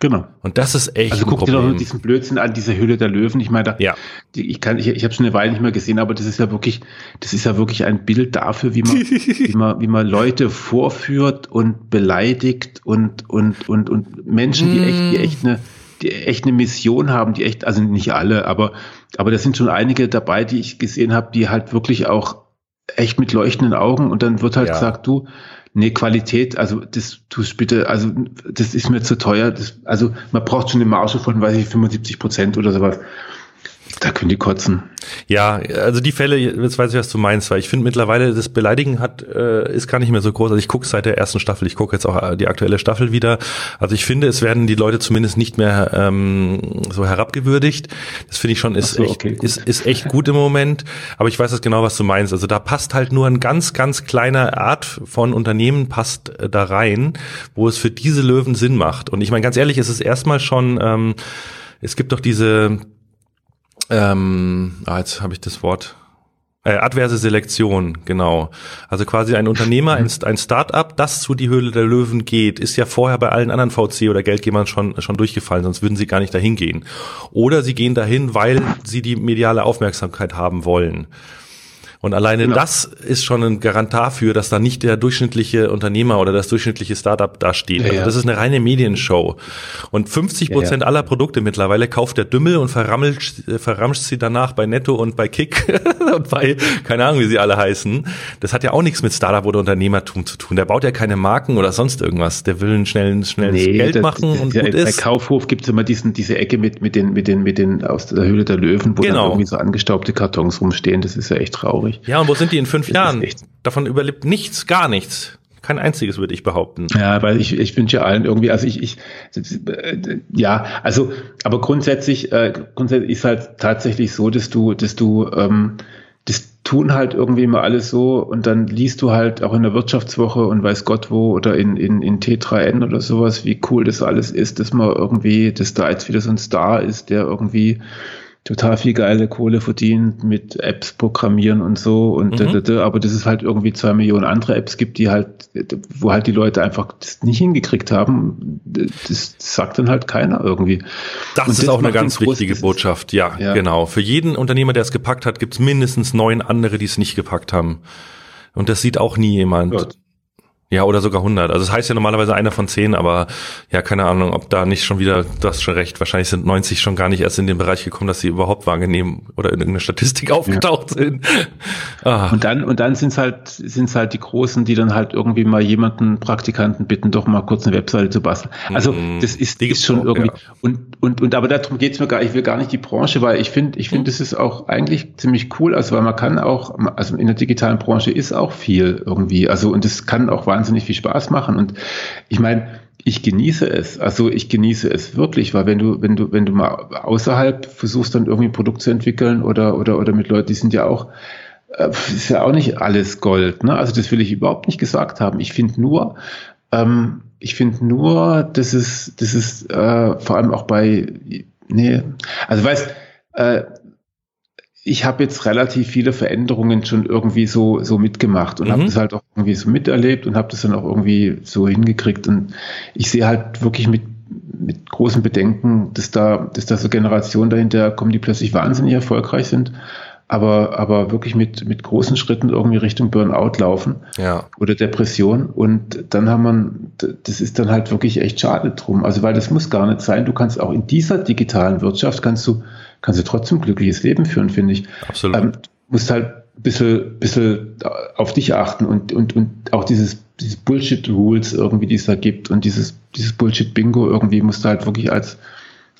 Genau. Und das ist echt Also guck dir doch diesen Blödsinn an, diese Hülle der Löwen. Ich meine, da, ja. die, ich kann, ich, ich habe schon eine Weile nicht mehr gesehen, aber das ist ja wirklich, das ist ja wirklich ein Bild dafür, wie man, <laughs> wie man, wie man Leute vorführt und beleidigt und und und und Menschen, die echt, die echt eine, die echt eine Mission haben, die echt, also nicht alle, aber aber da sind schon einige dabei, die ich gesehen habe, die halt wirklich auch echt mit leuchtenden Augen und dann wird halt ja. gesagt, du, Nee, Qualität, also das tust bitte, also das ist mir zu teuer. Das, also man braucht schon eine Marge von, weiß ich, 75 Prozent oder sowas. Da können die kotzen. Ja, also die Fälle, jetzt weiß ich, was du meinst, weil ich finde mittlerweile, das Beleidigen hat, äh, ist gar nicht mehr so groß. Also ich gucke seit der ersten Staffel, ich gucke jetzt auch äh, die aktuelle Staffel wieder. Also ich finde, es werden die Leute zumindest nicht mehr ähm, so herabgewürdigt. Das finde ich schon, ist, so, okay, echt, ist, ist echt gut im Moment. Aber ich weiß das genau, was du meinst. Also da passt halt nur ein ganz, ganz kleiner Art von Unternehmen passt äh, da rein, wo es für diese Löwen Sinn macht. Und ich meine, ganz ehrlich, es ist erstmal schon, ähm, es gibt doch diese ähm, ah, jetzt habe ich das Wort. Äh, adverse Selektion, genau. Also quasi ein Unternehmer, ein, ein Start-up, das zu die Höhle der Löwen geht, ist ja vorher bei allen anderen VC oder Geldgebern schon, schon durchgefallen, sonst würden sie gar nicht dahin gehen. Oder sie gehen dahin, weil sie die mediale Aufmerksamkeit haben wollen. Und alleine genau. das ist schon ein Garant dafür, dass da nicht der durchschnittliche Unternehmer oder das durchschnittliche Startup da steht. Ja, also das ist eine reine Medienshow. Und 50 Prozent ja, aller Produkte mittlerweile kauft der Dümmel und verrammelt, äh, verramscht sie danach bei Netto und bei Kick <laughs> und bei, keine Ahnung, wie sie alle heißen. Das hat ja auch nichts mit Startup oder Unternehmertum zu tun. Der baut ja keine Marken oder sonst irgendwas. Der will ein schnelles, schnelles nee, Geld das, machen und ja, gut bei ist. Bei Kaufhof gibt's immer diesen, diese Ecke mit, mit den, mit den, mit den, aus der Höhle der Löwen, wo genau. dann irgendwie so angestaubte Kartons rumstehen. Das ist ja echt traurig traurig. Ja, und wo sind die in fünf das Jahren? Davon überlebt nichts, gar nichts. Kein einziges, würde ich behaupten. Ja, weil ich, ich wünsche allen irgendwie, also ich, ich, ja, also, aber grundsätzlich, äh, grundsätzlich ist halt tatsächlich so, dass du, dass du, ähm, das tun halt irgendwie immer alles so und dann liest du halt auch in der Wirtschaftswoche und weiß Gott wo oder in, in, in T3N oder sowas, wie cool das alles ist, dass man irgendwie, dass da jetzt wieder so ein Star ist, der irgendwie total viel geile Kohle verdient mit Apps programmieren und so und mhm. da, aber dass es halt irgendwie zwei Millionen andere Apps gibt, die halt, wo halt die Leute einfach das nicht hingekriegt haben, das sagt dann halt keiner irgendwie. Das und ist das auch eine ganz wichtige Botschaft, ja, ja, genau. Für jeden Unternehmer, der es gepackt hat, gibt es mindestens neun andere, die es nicht gepackt haben. Und das sieht auch nie jemand. Ja. Ja, oder sogar 100. Also das heißt ja normalerweise einer von zehn, aber ja, keine Ahnung, ob da nicht schon wieder, du hast schon recht, wahrscheinlich sind 90 schon gar nicht erst in den Bereich gekommen, dass sie überhaupt wahrgenehm oder in irgendeiner Statistik aufgetaucht ja. sind. Ah. Und dann, und dann sind's halt, sind's halt die Großen, die dann halt irgendwie mal jemanden, Praktikanten bitten, doch mal kurz eine Webseite zu basteln. Also mhm. das ist, ist schon irgendwie, ja. und, und, und aber darum geht's mir gar, ich will gar nicht die Branche, weil ich finde, ich finde, mhm. das ist auch eigentlich ziemlich cool, also weil man kann auch, also in der digitalen Branche ist auch viel irgendwie, also und es kann auch wahnsinnig viel Spaß machen. Und ich meine, ich genieße es. Also ich genieße es wirklich, weil wenn du, wenn du, wenn du mal außerhalb versuchst, dann irgendwie ein Produkt zu entwickeln oder, oder, oder mit Leuten, die sind ja auch, äh, ist ja auch nicht alles Gold. Ne? Also das will ich überhaupt nicht gesagt haben. Ich finde nur, ähm, ich finde nur, dass es, das ist äh, vor allem auch bei, nee, also weißt, äh, ich habe jetzt relativ viele Veränderungen schon irgendwie so, so mitgemacht und mhm. habe das halt auch irgendwie so miterlebt und habe das dann auch irgendwie so hingekriegt. Und ich sehe halt wirklich mit, mit großen Bedenken, dass da, dass da so Generationen dahinter kommen, die plötzlich wahnsinnig erfolgreich sind, aber, aber wirklich mit, mit großen Schritten irgendwie Richtung Burnout laufen ja. oder Depression. Und dann haben man, das ist dann halt wirklich echt schade drum. Also, weil das muss gar nicht sein. Du kannst auch in dieser digitalen Wirtschaft kannst du kannst du trotzdem glückliches Leben führen, finde ich. Absolut. Ähm, musst halt ein bisschen, bisschen auf dich achten und, und, und auch dieses, dieses Bullshit-Rules irgendwie, die es da gibt und dieses, dieses Bullshit-Bingo irgendwie musst du halt wirklich als,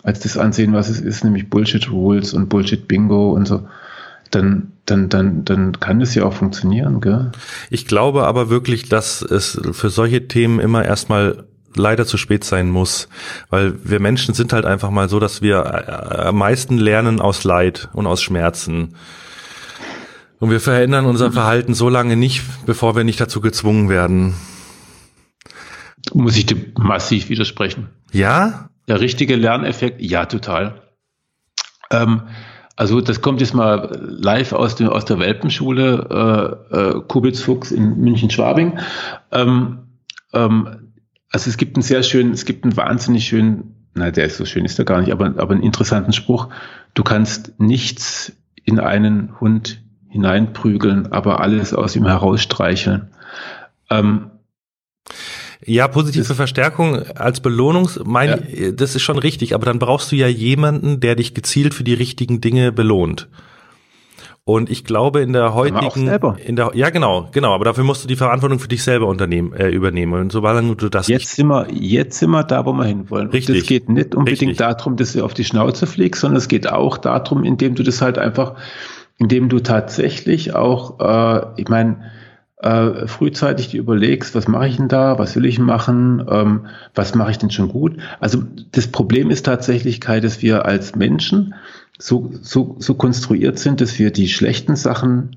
als das ansehen, was es ist, nämlich Bullshit-Rules und Bullshit-Bingo und so. Dann, dann, dann, dann kann das ja auch funktionieren, gell? Ich glaube aber wirklich, dass es für solche Themen immer erstmal leider zu spät sein muss, weil wir Menschen sind halt einfach mal so, dass wir äh, am meisten lernen aus Leid und aus Schmerzen. Und wir verändern unser Verhalten so lange nicht, bevor wir nicht dazu gezwungen werden. Muss ich dir massiv widersprechen. Ja? Der richtige Lerneffekt, ja, total. Ähm, also das kommt jetzt mal live aus, dem, aus der Welpenschule äh, äh, Kubitz-Fuchs in München-Schwabing. Ähm, ähm, also es gibt einen sehr schönen, es gibt einen wahnsinnig schönen, na, der ist so schön, ist er gar nicht, aber, aber einen interessanten Spruch. Du kannst nichts in einen Hund hineinprügeln, aber alles aus ihm herausstreicheln. Ähm, ja, positive das, Verstärkung als Belohnung, mein, ja. das ist schon richtig, aber dann brauchst du ja jemanden, der dich gezielt für die richtigen Dinge belohnt. Und ich glaube, in der heutigen, in der, ja genau, genau, aber dafür musst du die Verantwortung für dich selber unternehmen, äh, übernehmen. Und solange du das jetzt sind wir, jetzt sind wir da, wo wir hinwollen. Richtig. Es geht nicht unbedingt Richtig. darum, dass du auf die Schnauze fliegst, sondern es geht auch darum, indem du das halt einfach, indem du tatsächlich auch, äh, ich meine, äh, frühzeitig dir überlegst, was mache ich denn da, was will ich machen, ähm, was mache ich denn schon gut. Also das Problem ist tatsächlich, Kai, dass wir als Menschen so, so, so konstruiert sind, dass wir die schlechten Sachen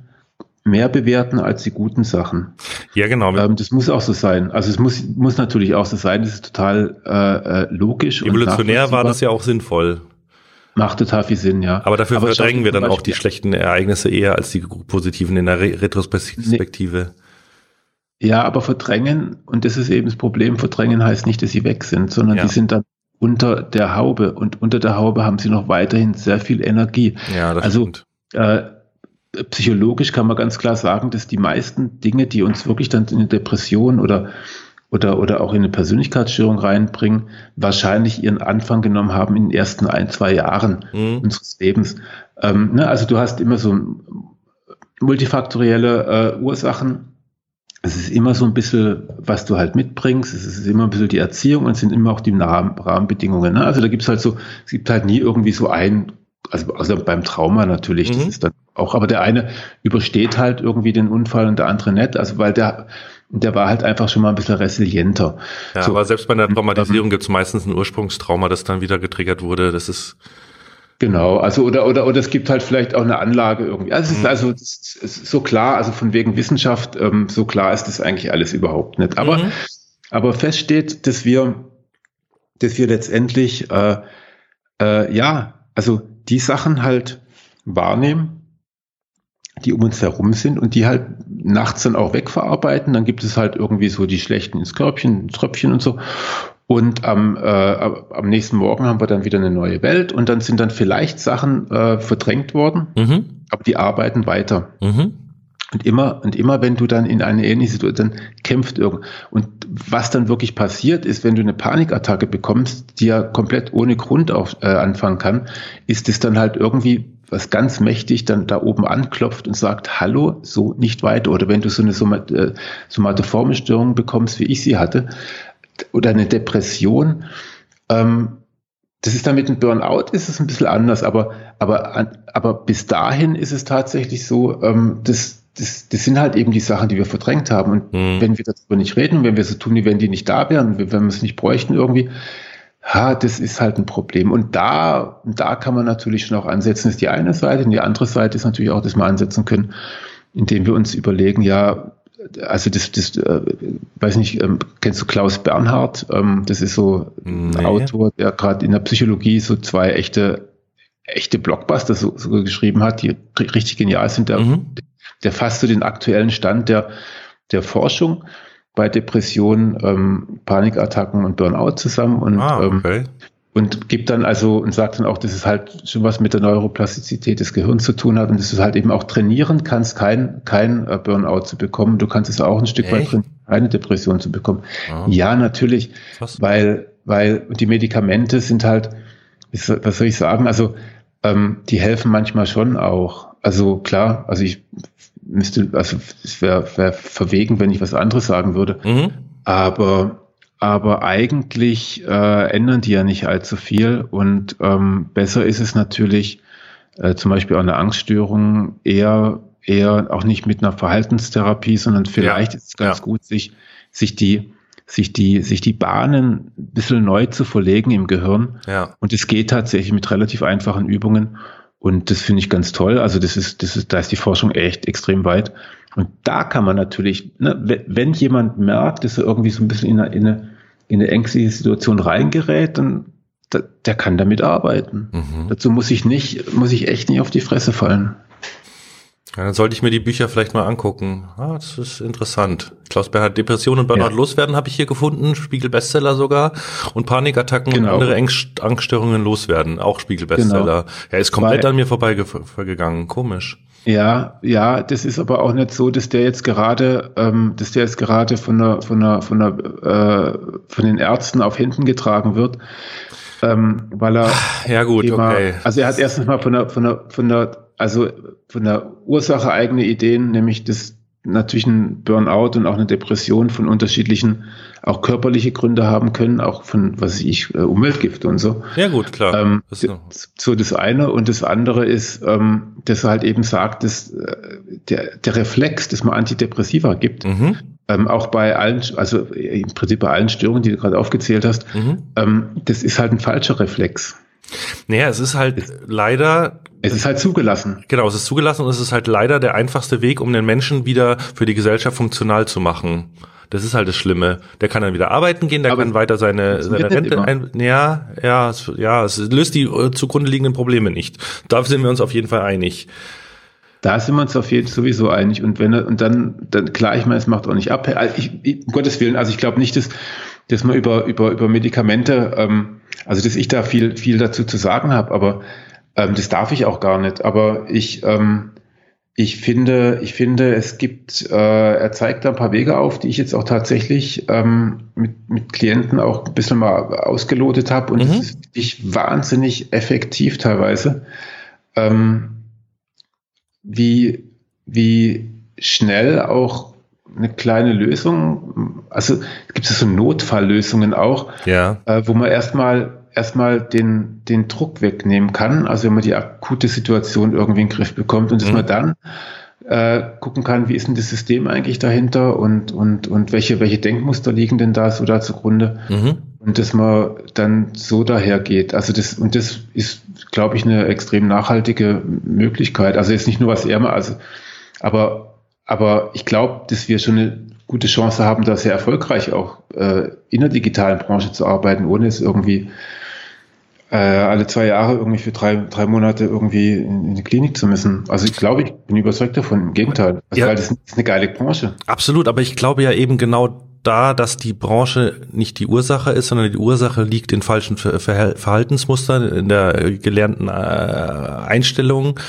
mehr bewerten als die guten Sachen. Ja, genau. Ähm, das muss auch so sein. Also es muss, muss natürlich auch so sein. Das ist total äh, äh logisch. Evolutionär war das ja auch sinnvoll. Macht total viel Sinn, ja. Aber dafür Aber verdrängen wir dann auch die schlechten Ereignisse eher als die positiven in der Re Retrospektive. Nee. Ja, aber verdrängen, und das ist eben das Problem, verdrängen heißt nicht, dass sie weg sind, sondern ja. die sind dann unter der Haube und unter der Haube haben sie noch weiterhin sehr viel Energie. Ja, das also, stimmt. Äh, psychologisch kann man ganz klar sagen, dass die meisten Dinge, die uns wirklich dann in eine Depression oder oder, oder auch in eine Persönlichkeitsstörung reinbringen, wahrscheinlich ihren Anfang genommen haben in den ersten ein, zwei Jahren mhm. unseres Lebens. Ähm, ne, also du hast immer so multifaktorielle äh, Ursachen es ist immer so ein bisschen, was du halt mitbringst. Es ist immer ein bisschen die Erziehung und es sind immer auch die Rahmenbedingungen. Ne? Also da gibt es halt so, es gibt halt nie irgendwie so ein, also, also beim Trauma natürlich, mhm. das ist dann auch, aber der eine übersteht halt irgendwie den Unfall und der andere nicht. Also weil der, der war halt einfach schon mal ein bisschen resilienter. Ja, so. aber selbst bei der Traumatisierung gibt es meistens ein Ursprungstrauma, das dann wieder getriggert wurde. Das ist Genau, also oder oder oder es gibt halt vielleicht auch eine Anlage irgendwie. Also es ist mhm. also es ist so klar, also von wegen Wissenschaft, ähm, so klar ist das eigentlich alles überhaupt nicht. Aber mhm. aber fest steht, dass wir dass wir letztendlich äh, äh, ja, also die Sachen halt wahrnehmen, die um uns herum sind und die halt nachts dann auch wegverarbeiten. Dann gibt es halt irgendwie so die schlechten ins Körbchen, Tröpfchen und so. Und am, äh, am nächsten Morgen haben wir dann wieder eine neue Welt und dann sind dann vielleicht Sachen äh, verdrängt worden, mhm. aber die arbeiten weiter. Mhm. Und immer, und immer, wenn du dann in eine ähnliche Situation, dann kämpft irgend. Und was dann wirklich passiert ist, wenn du eine Panikattacke bekommst, die ja komplett ohne Grund auf, äh, anfangen kann, ist es dann halt irgendwie was ganz mächtig dann da oben anklopft und sagt, hallo, so nicht weiter. Oder wenn du so eine äh, somatoforme Störung bekommst, wie ich sie hatte, oder eine Depression. Ähm, das ist dann mit einem Burnout ist es ein bisschen anders, aber, aber, aber bis dahin ist es tatsächlich so, ähm, das, das, das sind halt eben die Sachen, die wir verdrängt haben. Und mhm. wenn wir darüber nicht reden, wenn wir so tun, wie wenn die nicht da wären, wenn wir es nicht bräuchten irgendwie, ha, das ist halt ein Problem. Und da, da kann man natürlich schon auch ansetzen, das ist die eine Seite. Und die andere Seite ist natürlich auch, dass wir ansetzen können, indem wir uns überlegen, ja, also das, das äh, weiß nicht, ähm, kennst du Klaus Bernhard? Ähm, das ist so ein nee. Autor, der gerade in der Psychologie so zwei echte, echte Blockbuster so, so geschrieben hat, die richtig genial sind. Der, mhm. Der fasst so den aktuellen Stand der, der Forschung bei Depressionen, ähm, Panikattacken und Burnout zusammen und ah, okay. ähm, und gibt dann also und sagt dann auch, dass es halt schon was mit der Neuroplastizität des Gehirns zu tun hat und dass du halt eben auch trainieren kannst, kein, kein äh, Burnout zu bekommen. Du kannst es auch ein Stück Echt? weit trainieren, eine Depression zu bekommen. Ah. Ja, natürlich, was? weil, weil die Medikamente sind halt, was soll ich sagen, also ähm, die helfen manchmal schon auch. Also klar, also ich müsste, also es wäre wär verwegen, wenn ich was anderes sagen würde. Mhm. Aber aber eigentlich äh, ändern die ja nicht allzu viel und ähm, besser ist es natürlich äh, zum Beispiel auch eine Angststörung eher eher auch nicht mit einer Verhaltenstherapie, sondern vielleicht ja. ist es ganz ja. gut, sich sich die sich die sich die Bahnen ein bisschen neu zu verlegen im Gehirn. Ja. Und es geht tatsächlich mit relativ einfachen Übungen. Und das finde ich ganz toll. Also das ist, das ist, da ist die Forschung echt extrem weit. Und da kann man natürlich, ne, wenn jemand merkt, dass er irgendwie so ein bisschen in eine, in eine in eine ängstliche Situation reingerät, dann der kann damit arbeiten. Mhm. Dazu muss ich nicht, muss ich echt nicht auf die Fresse fallen. Ja, dann sollte ich mir die Bücher vielleicht mal angucken. Ah, das ist interessant. Klaus Bernhard, Depression und Burnout ja. loswerden habe ich hier gefunden, Spiegel Bestseller sogar. Und Panikattacken genau. und andere Angststörungen loswerden, auch Spiegel Bestseller. Genau. Er ist komplett Weil, an mir vorbeigegangen, komisch. Ja, ja, das ist aber auch nicht so, dass der jetzt gerade, ähm, dass der jetzt gerade von der, von der, von der, äh, von den Ärzten auf Händen getragen wird, ähm, weil er ja gut, Thema, okay. Also er hat erstens mal von der, von der, von der, also von der Ursache eigene Ideen, nämlich das natürlich ein Burnout und auch eine Depression von unterschiedlichen, auch körperliche Gründe haben können, auch von, was ich, äh, Umweltgifte und so. Ja gut, klar. Ähm, das so das eine und das andere ist, ähm, dass er halt eben sagt, dass äh, der, der Reflex, dass man Antidepressiva gibt, mhm. ähm, auch bei allen, also im Prinzip bei allen Störungen, die du gerade aufgezählt hast, mhm. ähm, das ist halt ein falscher Reflex. Naja, es ist halt es, leider. Es ist halt zugelassen. Genau, es ist zugelassen und es ist halt leider der einfachste Weg, um den Menschen wieder für die Gesellschaft funktional zu machen. Das ist halt das Schlimme. Der kann dann wieder arbeiten gehen, der Aber kann weiter seine, seine Rente ein. Ja, ja, es, ja, es löst die äh, zugrunde liegenden Probleme nicht. Da sind wir uns auf jeden Fall einig. Da sind wir uns auf jeden Fall sowieso einig. Und wenn und dann, dann klar, ich meine, es macht auch nicht ab. Also ich, ich, um Gottes Willen, also ich glaube nicht, dass, dass man über, über, über Medikamente ähm, also, dass ich da viel, viel dazu zu sagen habe, aber ähm, das darf ich auch gar nicht. Aber ich, ähm, ich finde, ich finde, es gibt, äh, er zeigt da ein paar Wege auf, die ich jetzt auch tatsächlich ähm, mit, mit Klienten auch ein bisschen mal ausgelotet habe und mhm. das ist wirklich wahnsinnig effektiv teilweise. Ähm, wie, wie schnell auch eine kleine Lösung, also gibt es so Notfalllösungen auch, ja. äh, wo man erstmal erstmal den, den Druck wegnehmen kann, also wenn man die akute Situation irgendwie in den Griff bekommt und dass mhm. man dann äh, gucken kann, wie ist denn das System eigentlich dahinter und, und, und welche, welche Denkmuster liegen denn da so da zugrunde mhm. und dass man dann so dahergeht. Also das, und das ist, glaube ich, eine extrem nachhaltige Möglichkeit. Also jetzt nicht nur was er mal, also, aber aber ich glaube, dass wir schon eine gute Chance haben, da sehr erfolgreich auch äh, in der digitalen Branche zu arbeiten, ohne es irgendwie äh, alle zwei Jahre irgendwie für drei, drei Monate irgendwie in, in die Klinik zu müssen. Also ich glaube, ich bin überzeugt davon. Im Gegenteil. Also, ja. Weil das ist eine geile Branche. Absolut, aber ich glaube ja eben genau da, dass die Branche nicht die Ursache ist, sondern die Ursache liegt in falschen Verhaltensmustern, in der gelernten äh, Einstellung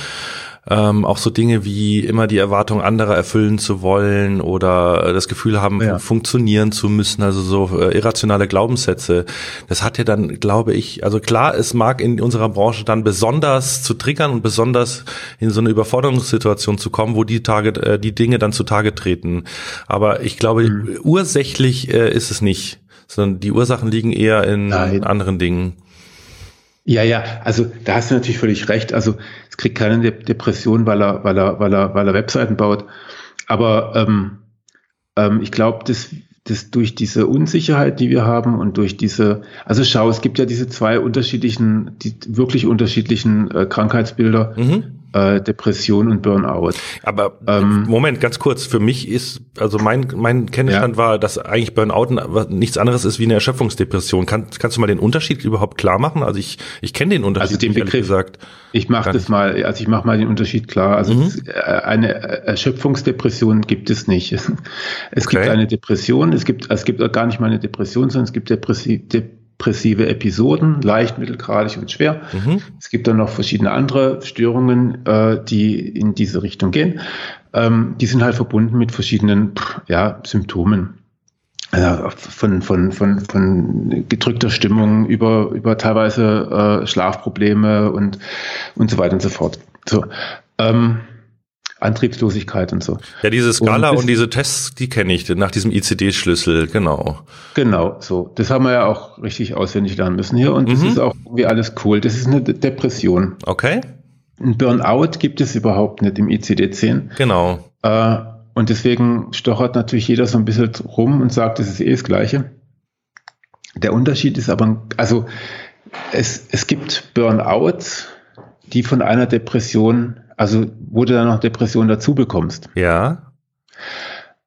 ähm, auch so Dinge wie immer die Erwartung anderer erfüllen zu wollen oder das Gefühl haben, ja. funktionieren zu müssen, also so äh, irrationale Glaubenssätze. Das hat ja dann, glaube ich, also klar, es mag in unserer Branche dann besonders zu triggern und besonders in so eine Überforderungssituation zu kommen, wo die Tage, äh, die Dinge dann zutage treten. Aber ich glaube, mhm. ursächlich äh, ist es nicht, sondern die Ursachen liegen eher in Nein. anderen Dingen. Ja, ja, also da hast du natürlich völlig recht. Also es kriegt keine Depression, weil er, weil er, weil er, weil er Webseiten baut. Aber ähm, ähm, ich glaube, dass, dass durch diese Unsicherheit, die wir haben und durch diese, also schau, es gibt ja diese zwei unterschiedlichen, die wirklich unterschiedlichen äh, Krankheitsbilder. Mhm. Äh, Depression und Burnout. Aber ähm, Moment, ganz kurz. Für mich ist, also mein, mein Kenntnisstand ja. war, dass eigentlich Burnout nichts anderes ist wie eine Erschöpfungsdepression. Kann, kannst du mal den Unterschied überhaupt klar machen? Also ich, ich kenne den Unterschied also den Begriff, gesagt. Ich mache das mal, also ich mache mal den Unterschied klar. Also mhm. Äh, eine Erschöpfungsdepression gibt es nicht. Es okay. gibt eine Depression, es gibt, es gibt gar nicht mal eine Depression, sondern es gibt Depressi depressive Episoden, leicht, mittelgradig und schwer. Mhm. Es gibt dann noch verschiedene andere Störungen, äh, die in diese Richtung gehen. Ähm, die sind halt verbunden mit verschiedenen ja, Symptomen. Also von, von, von, von gedrückter Stimmung über, über teilweise äh, Schlafprobleme und, und so weiter und so fort. So. Ähm, Antriebslosigkeit und so. Ja, diese Skala und, das, und diese Tests, die kenne ich, nach diesem ICD-Schlüssel, genau. Genau, so. Das haben wir ja auch richtig auswendig lernen müssen hier und mhm. das ist auch irgendwie alles cool. Das ist eine Depression. Okay. Ein Burnout gibt es überhaupt nicht im ICD-10. Genau. Äh, und deswegen stochert natürlich jeder so ein bisschen rum und sagt, das ist eh das Gleiche. Der Unterschied ist aber, also es, es gibt Burnouts, die von einer Depression also, wo du dann noch Depression dazu bekommst. Ja.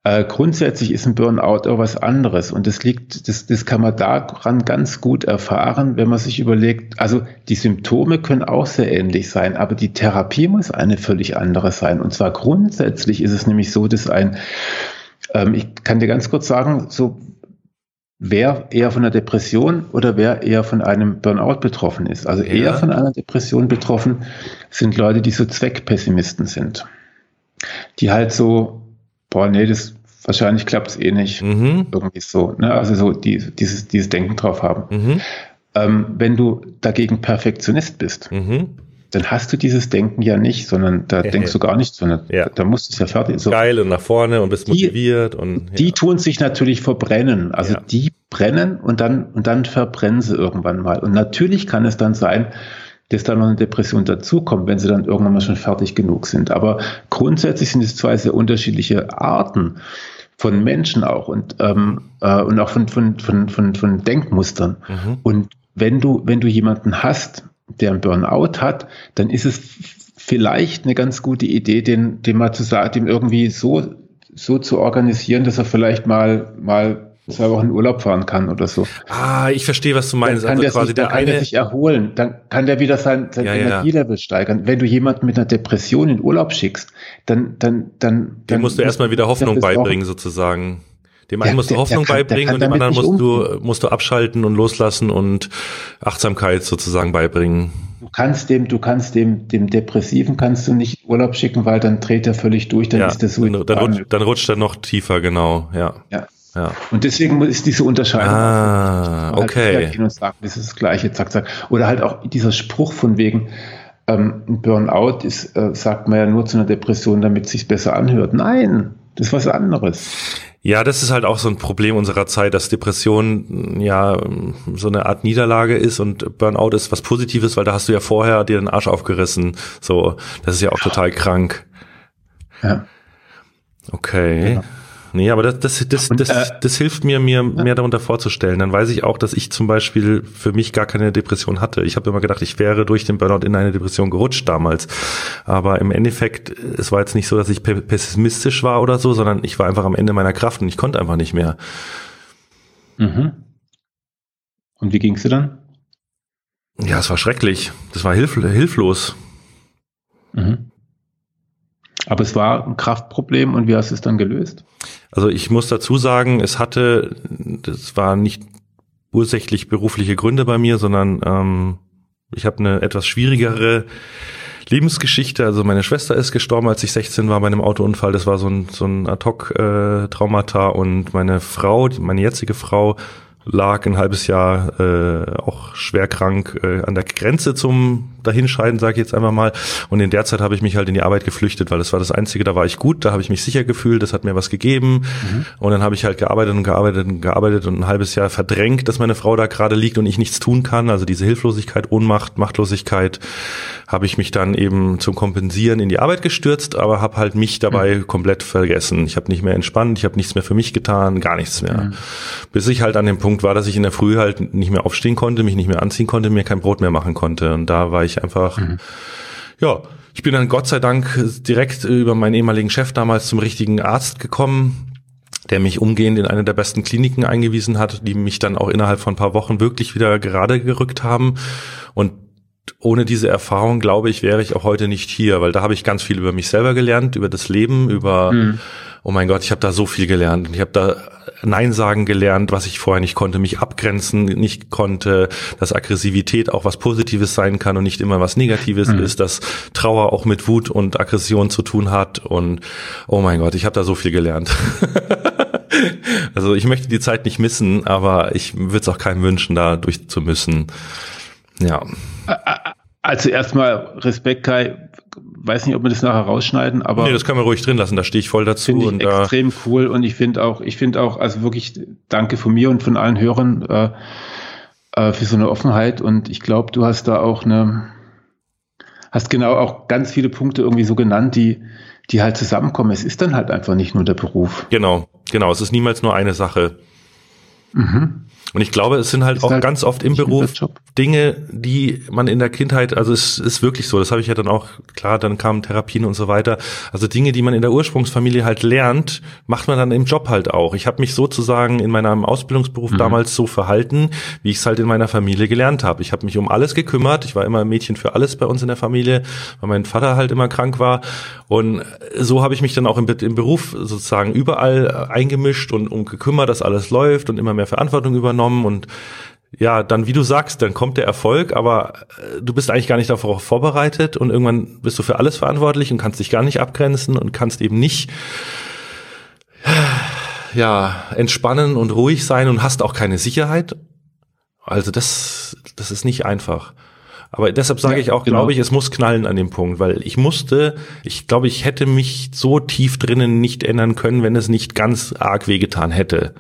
Äh, grundsätzlich ist ein Burnout auch was anderes und das liegt, das, das kann man daran ganz gut erfahren, wenn man sich überlegt, also die Symptome können auch sehr ähnlich sein, aber die Therapie muss eine völlig andere sein. Und zwar grundsätzlich ist es nämlich so, dass ein, ähm, ich kann dir ganz kurz sagen, so wer eher von einer Depression oder wer eher von einem Burnout betroffen ist. Also eher von einer Depression betroffen sind Leute, die so Zweckpessimisten sind. Die halt so, boah, nee, das wahrscheinlich klappt es eh nicht. Mhm. Irgendwie so. Ne? Also so die, dieses, dieses Denken drauf haben. Mhm. Ähm, wenn du dagegen Perfektionist bist, mhm dann hast du dieses Denken ja nicht, sondern da ja, denkst du gar nicht, sondern ja. da musst du es ja fertig. So. Geil und nach vorne und bist motiviert die, und. Ja. Die tun sich natürlich verbrennen. Also die brennen und dann, und dann verbrennen sie irgendwann mal. Und natürlich kann es dann sein, dass da noch eine Depression dazukommt, wenn sie dann irgendwann mal schon fertig genug sind. Aber grundsätzlich sind es zwei sehr unterschiedliche Arten von Menschen auch und, ähm, äh, und auch von, von, von, von, von Denkmustern. Mhm. Und wenn du, wenn du jemanden hast, der einen Burnout hat, dann ist es vielleicht eine ganz gute Idee, den, den mal zu sagen, dem irgendwie so, so zu organisieren, dass er vielleicht mal, mal zwei Wochen Urlaub fahren kann oder so. Ah, ich verstehe, was du meinst. Dann kann, also der, quasi sich, der kann der sich erholen, dann kann der wieder sein, sein ja, Energielevel ja. steigern. Wenn du jemanden mit einer Depression in Urlaub schickst, dann, dann, dann. Dem dann musst du erstmal wieder Hoffnung beibringen, sozusagen. Dem einen musst du Hoffnung kann, beibringen und dem anderen musst du, musst du abschalten und loslassen und Achtsamkeit sozusagen beibringen. Du kannst dem, du kannst dem, dem Depressiven kannst du nicht Urlaub schicken, weil dann dreht er völlig durch, dann ja, ist das so. Dann, dann, rutscht, dann rutscht er noch tiefer, genau, ja. Ja. Ja. Und deswegen ist diese Unterscheidung. Ah, halt okay. und sagen, das ist das Gleiche, zack, zack. Oder halt auch dieser Spruch von wegen, ähm, Burnout ist, äh, sagt man ja nur zu einer Depression, damit es sich besser anhört. Nein, das ist was anderes. Ja, das ist halt auch so ein Problem unserer Zeit, dass Depression ja so eine Art Niederlage ist und Burnout ist was Positives, weil da hast du ja vorher dir den Arsch aufgerissen. So, das ist ja auch total krank. Ja. Okay. Genau. Nee, aber das, das, das, das, äh, das hilft mir, mir mehr darunter vorzustellen. Dann weiß ich auch, dass ich zum Beispiel für mich gar keine Depression hatte. Ich habe immer gedacht, ich wäre durch den Burnout in eine Depression gerutscht damals. Aber im Endeffekt, es war jetzt nicht so, dass ich pessimistisch war oder so, sondern ich war einfach am Ende meiner Kraft und ich konnte einfach nicht mehr. Mhm. Und wie ging's dir dann? Ja, es war schrecklich. Das war hilf hilflos. Mhm. Aber es war ein Kraftproblem und wie hast du es dann gelöst? Also ich muss dazu sagen, es hatte, das war nicht ursächlich berufliche Gründe bei mir, sondern ähm, ich habe eine etwas schwierigere Lebensgeschichte. Also meine Schwester ist gestorben, als ich 16 war bei einem Autounfall. Das war so ein, so ein Ad-Hoc-Traumata. Äh, und meine Frau, meine jetzige Frau, lag ein halbes Jahr äh, auch schwer krank äh, an der Grenze zum Dahinscheiden, sage ich jetzt einfach mal. Und in der Zeit habe ich mich halt in die Arbeit geflüchtet, weil das war das Einzige, da war ich gut, da habe ich mich sicher gefühlt, das hat mir was gegeben. Mhm. Und dann habe ich halt gearbeitet und gearbeitet und gearbeitet und ein halbes Jahr verdrängt, dass meine Frau da gerade liegt und ich nichts tun kann. Also diese Hilflosigkeit, Ohnmacht, Machtlosigkeit habe ich mich dann eben zum Kompensieren in die Arbeit gestürzt, aber habe halt mich dabei mhm. komplett vergessen. Ich habe nicht mehr entspannt, ich habe nichts mehr für mich getan, gar nichts mehr. Mhm. Bis ich halt an dem Punkt war, dass ich in der Früh halt nicht mehr aufstehen konnte, mich nicht mehr anziehen konnte, mir kein Brot mehr machen konnte. Und da war ich einfach, mhm. ja, Ich bin dann Gott sei Dank direkt über meinen ehemaligen Chef damals zum richtigen Arzt gekommen, der mich umgehend in eine der besten Kliniken eingewiesen hat, die mich dann auch innerhalb von ein paar Wochen wirklich wieder gerade gerückt haben. Und ohne diese Erfahrung, glaube ich, wäre ich auch heute nicht hier, weil da habe ich ganz viel über mich selber gelernt, über das Leben, über, mhm. Oh mein Gott, ich habe da so viel gelernt. Ich habe da Nein sagen gelernt, was ich vorher nicht konnte, mich abgrenzen nicht konnte, dass Aggressivität auch was Positives sein kann und nicht immer was Negatives mhm. ist, dass Trauer auch mit Wut und Aggression zu tun hat und oh mein Gott, ich habe da so viel gelernt. <laughs> also ich möchte die Zeit nicht missen, aber ich würde es auch keinem wünschen, da durch zu müssen. Ja. Also erstmal Respekt, Kai. Weiß nicht, ob wir das nachher rausschneiden, aber. Nee, das können wir ruhig drin lassen, da stehe ich voll dazu. Finde ich und, extrem cool und ich finde auch, ich finde auch, also wirklich danke von mir und von allen Hörern äh, äh, für so eine Offenheit und ich glaube, du hast da auch eine, hast genau auch ganz viele Punkte irgendwie so genannt, die, die halt zusammenkommen. Es ist dann halt einfach nicht nur der Beruf. Genau, genau. Es ist niemals nur eine Sache. Mhm. Und ich glaube, es sind halt ist auch halt ganz oft im Beruf Dinge, die man in der Kindheit, also es ist wirklich so, das habe ich ja dann auch, klar, dann kamen Therapien und so weiter. Also Dinge, die man in der Ursprungsfamilie halt lernt, macht man dann im Job halt auch. Ich habe mich sozusagen in meinem Ausbildungsberuf mhm. damals so verhalten, wie ich es halt in meiner Familie gelernt habe. Ich habe mich um alles gekümmert. Ich war immer ein Mädchen für alles bei uns in der Familie, weil mein Vater halt immer krank war. Und so habe ich mich dann auch im, im Beruf sozusagen überall eingemischt und um gekümmert, dass alles läuft und immer mehr Verantwortung übernommen übernommen und ja, dann wie du sagst, dann kommt der Erfolg, aber äh, du bist eigentlich gar nicht darauf vorbereitet und irgendwann bist du für alles verantwortlich und kannst dich gar nicht abgrenzen und kannst eben nicht <sighs> ja, entspannen und ruhig sein und hast auch keine Sicherheit. Also das das ist nicht einfach. Aber deshalb sage ja, ich auch, genau. glaube ich, es muss knallen an dem Punkt, weil ich musste, ich glaube, ich hätte mich so tief drinnen nicht ändern können, wenn es nicht ganz arg wehgetan hätte.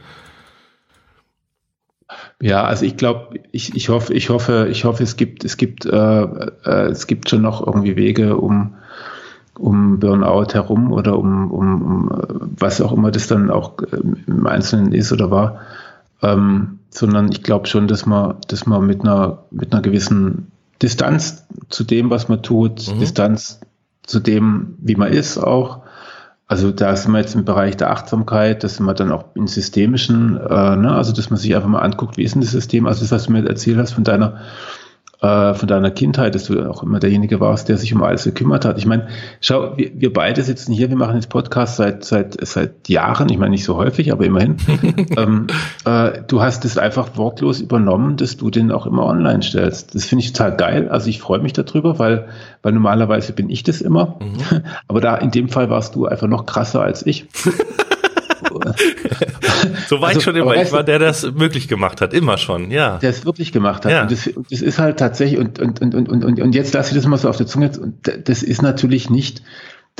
Ja, also ich glaube, ich, ich hoffe, ich hoffe, ich hoffe, es gibt, es gibt, äh, äh, es gibt schon noch irgendwie Wege, um um Burnout herum oder um, um, um was auch immer das dann auch äh, im Einzelnen ist oder war, ähm, sondern ich glaube schon, dass man, dass man mit einer mit einer gewissen Distanz zu dem, was man tut, mhm. Distanz zu dem, wie man ist, auch also da sind wir jetzt im Bereich der Achtsamkeit, da sind wir dann auch im Systemischen, äh, ne? also dass man sich einfach mal anguckt, wie ist denn das System, also das, was du mir erzählt hast von deiner äh, von deiner Kindheit, dass du auch immer derjenige warst, der sich um alles gekümmert hat. Ich meine, schau, wir, wir beide sitzen hier, wir machen jetzt Podcast seit seit seit Jahren, ich meine nicht so häufig, aber immerhin. <laughs> ähm, äh, du hast es einfach wortlos übernommen, dass du den auch immer online stellst. Das finde ich total geil. Also ich freue mich darüber, weil weil normalerweise bin ich das immer, mhm. <laughs> aber da in dem Fall warst du einfach noch krasser als ich. <laughs> so war also, ich schon immer. Ich war der, der das möglich gemacht hat, immer schon, ja. Der es wirklich gemacht hat. Ja. Und das, das, ist halt tatsächlich, und, und, und, und, und, und jetzt lasse ich das mal so auf der Zunge, und das ist natürlich nicht,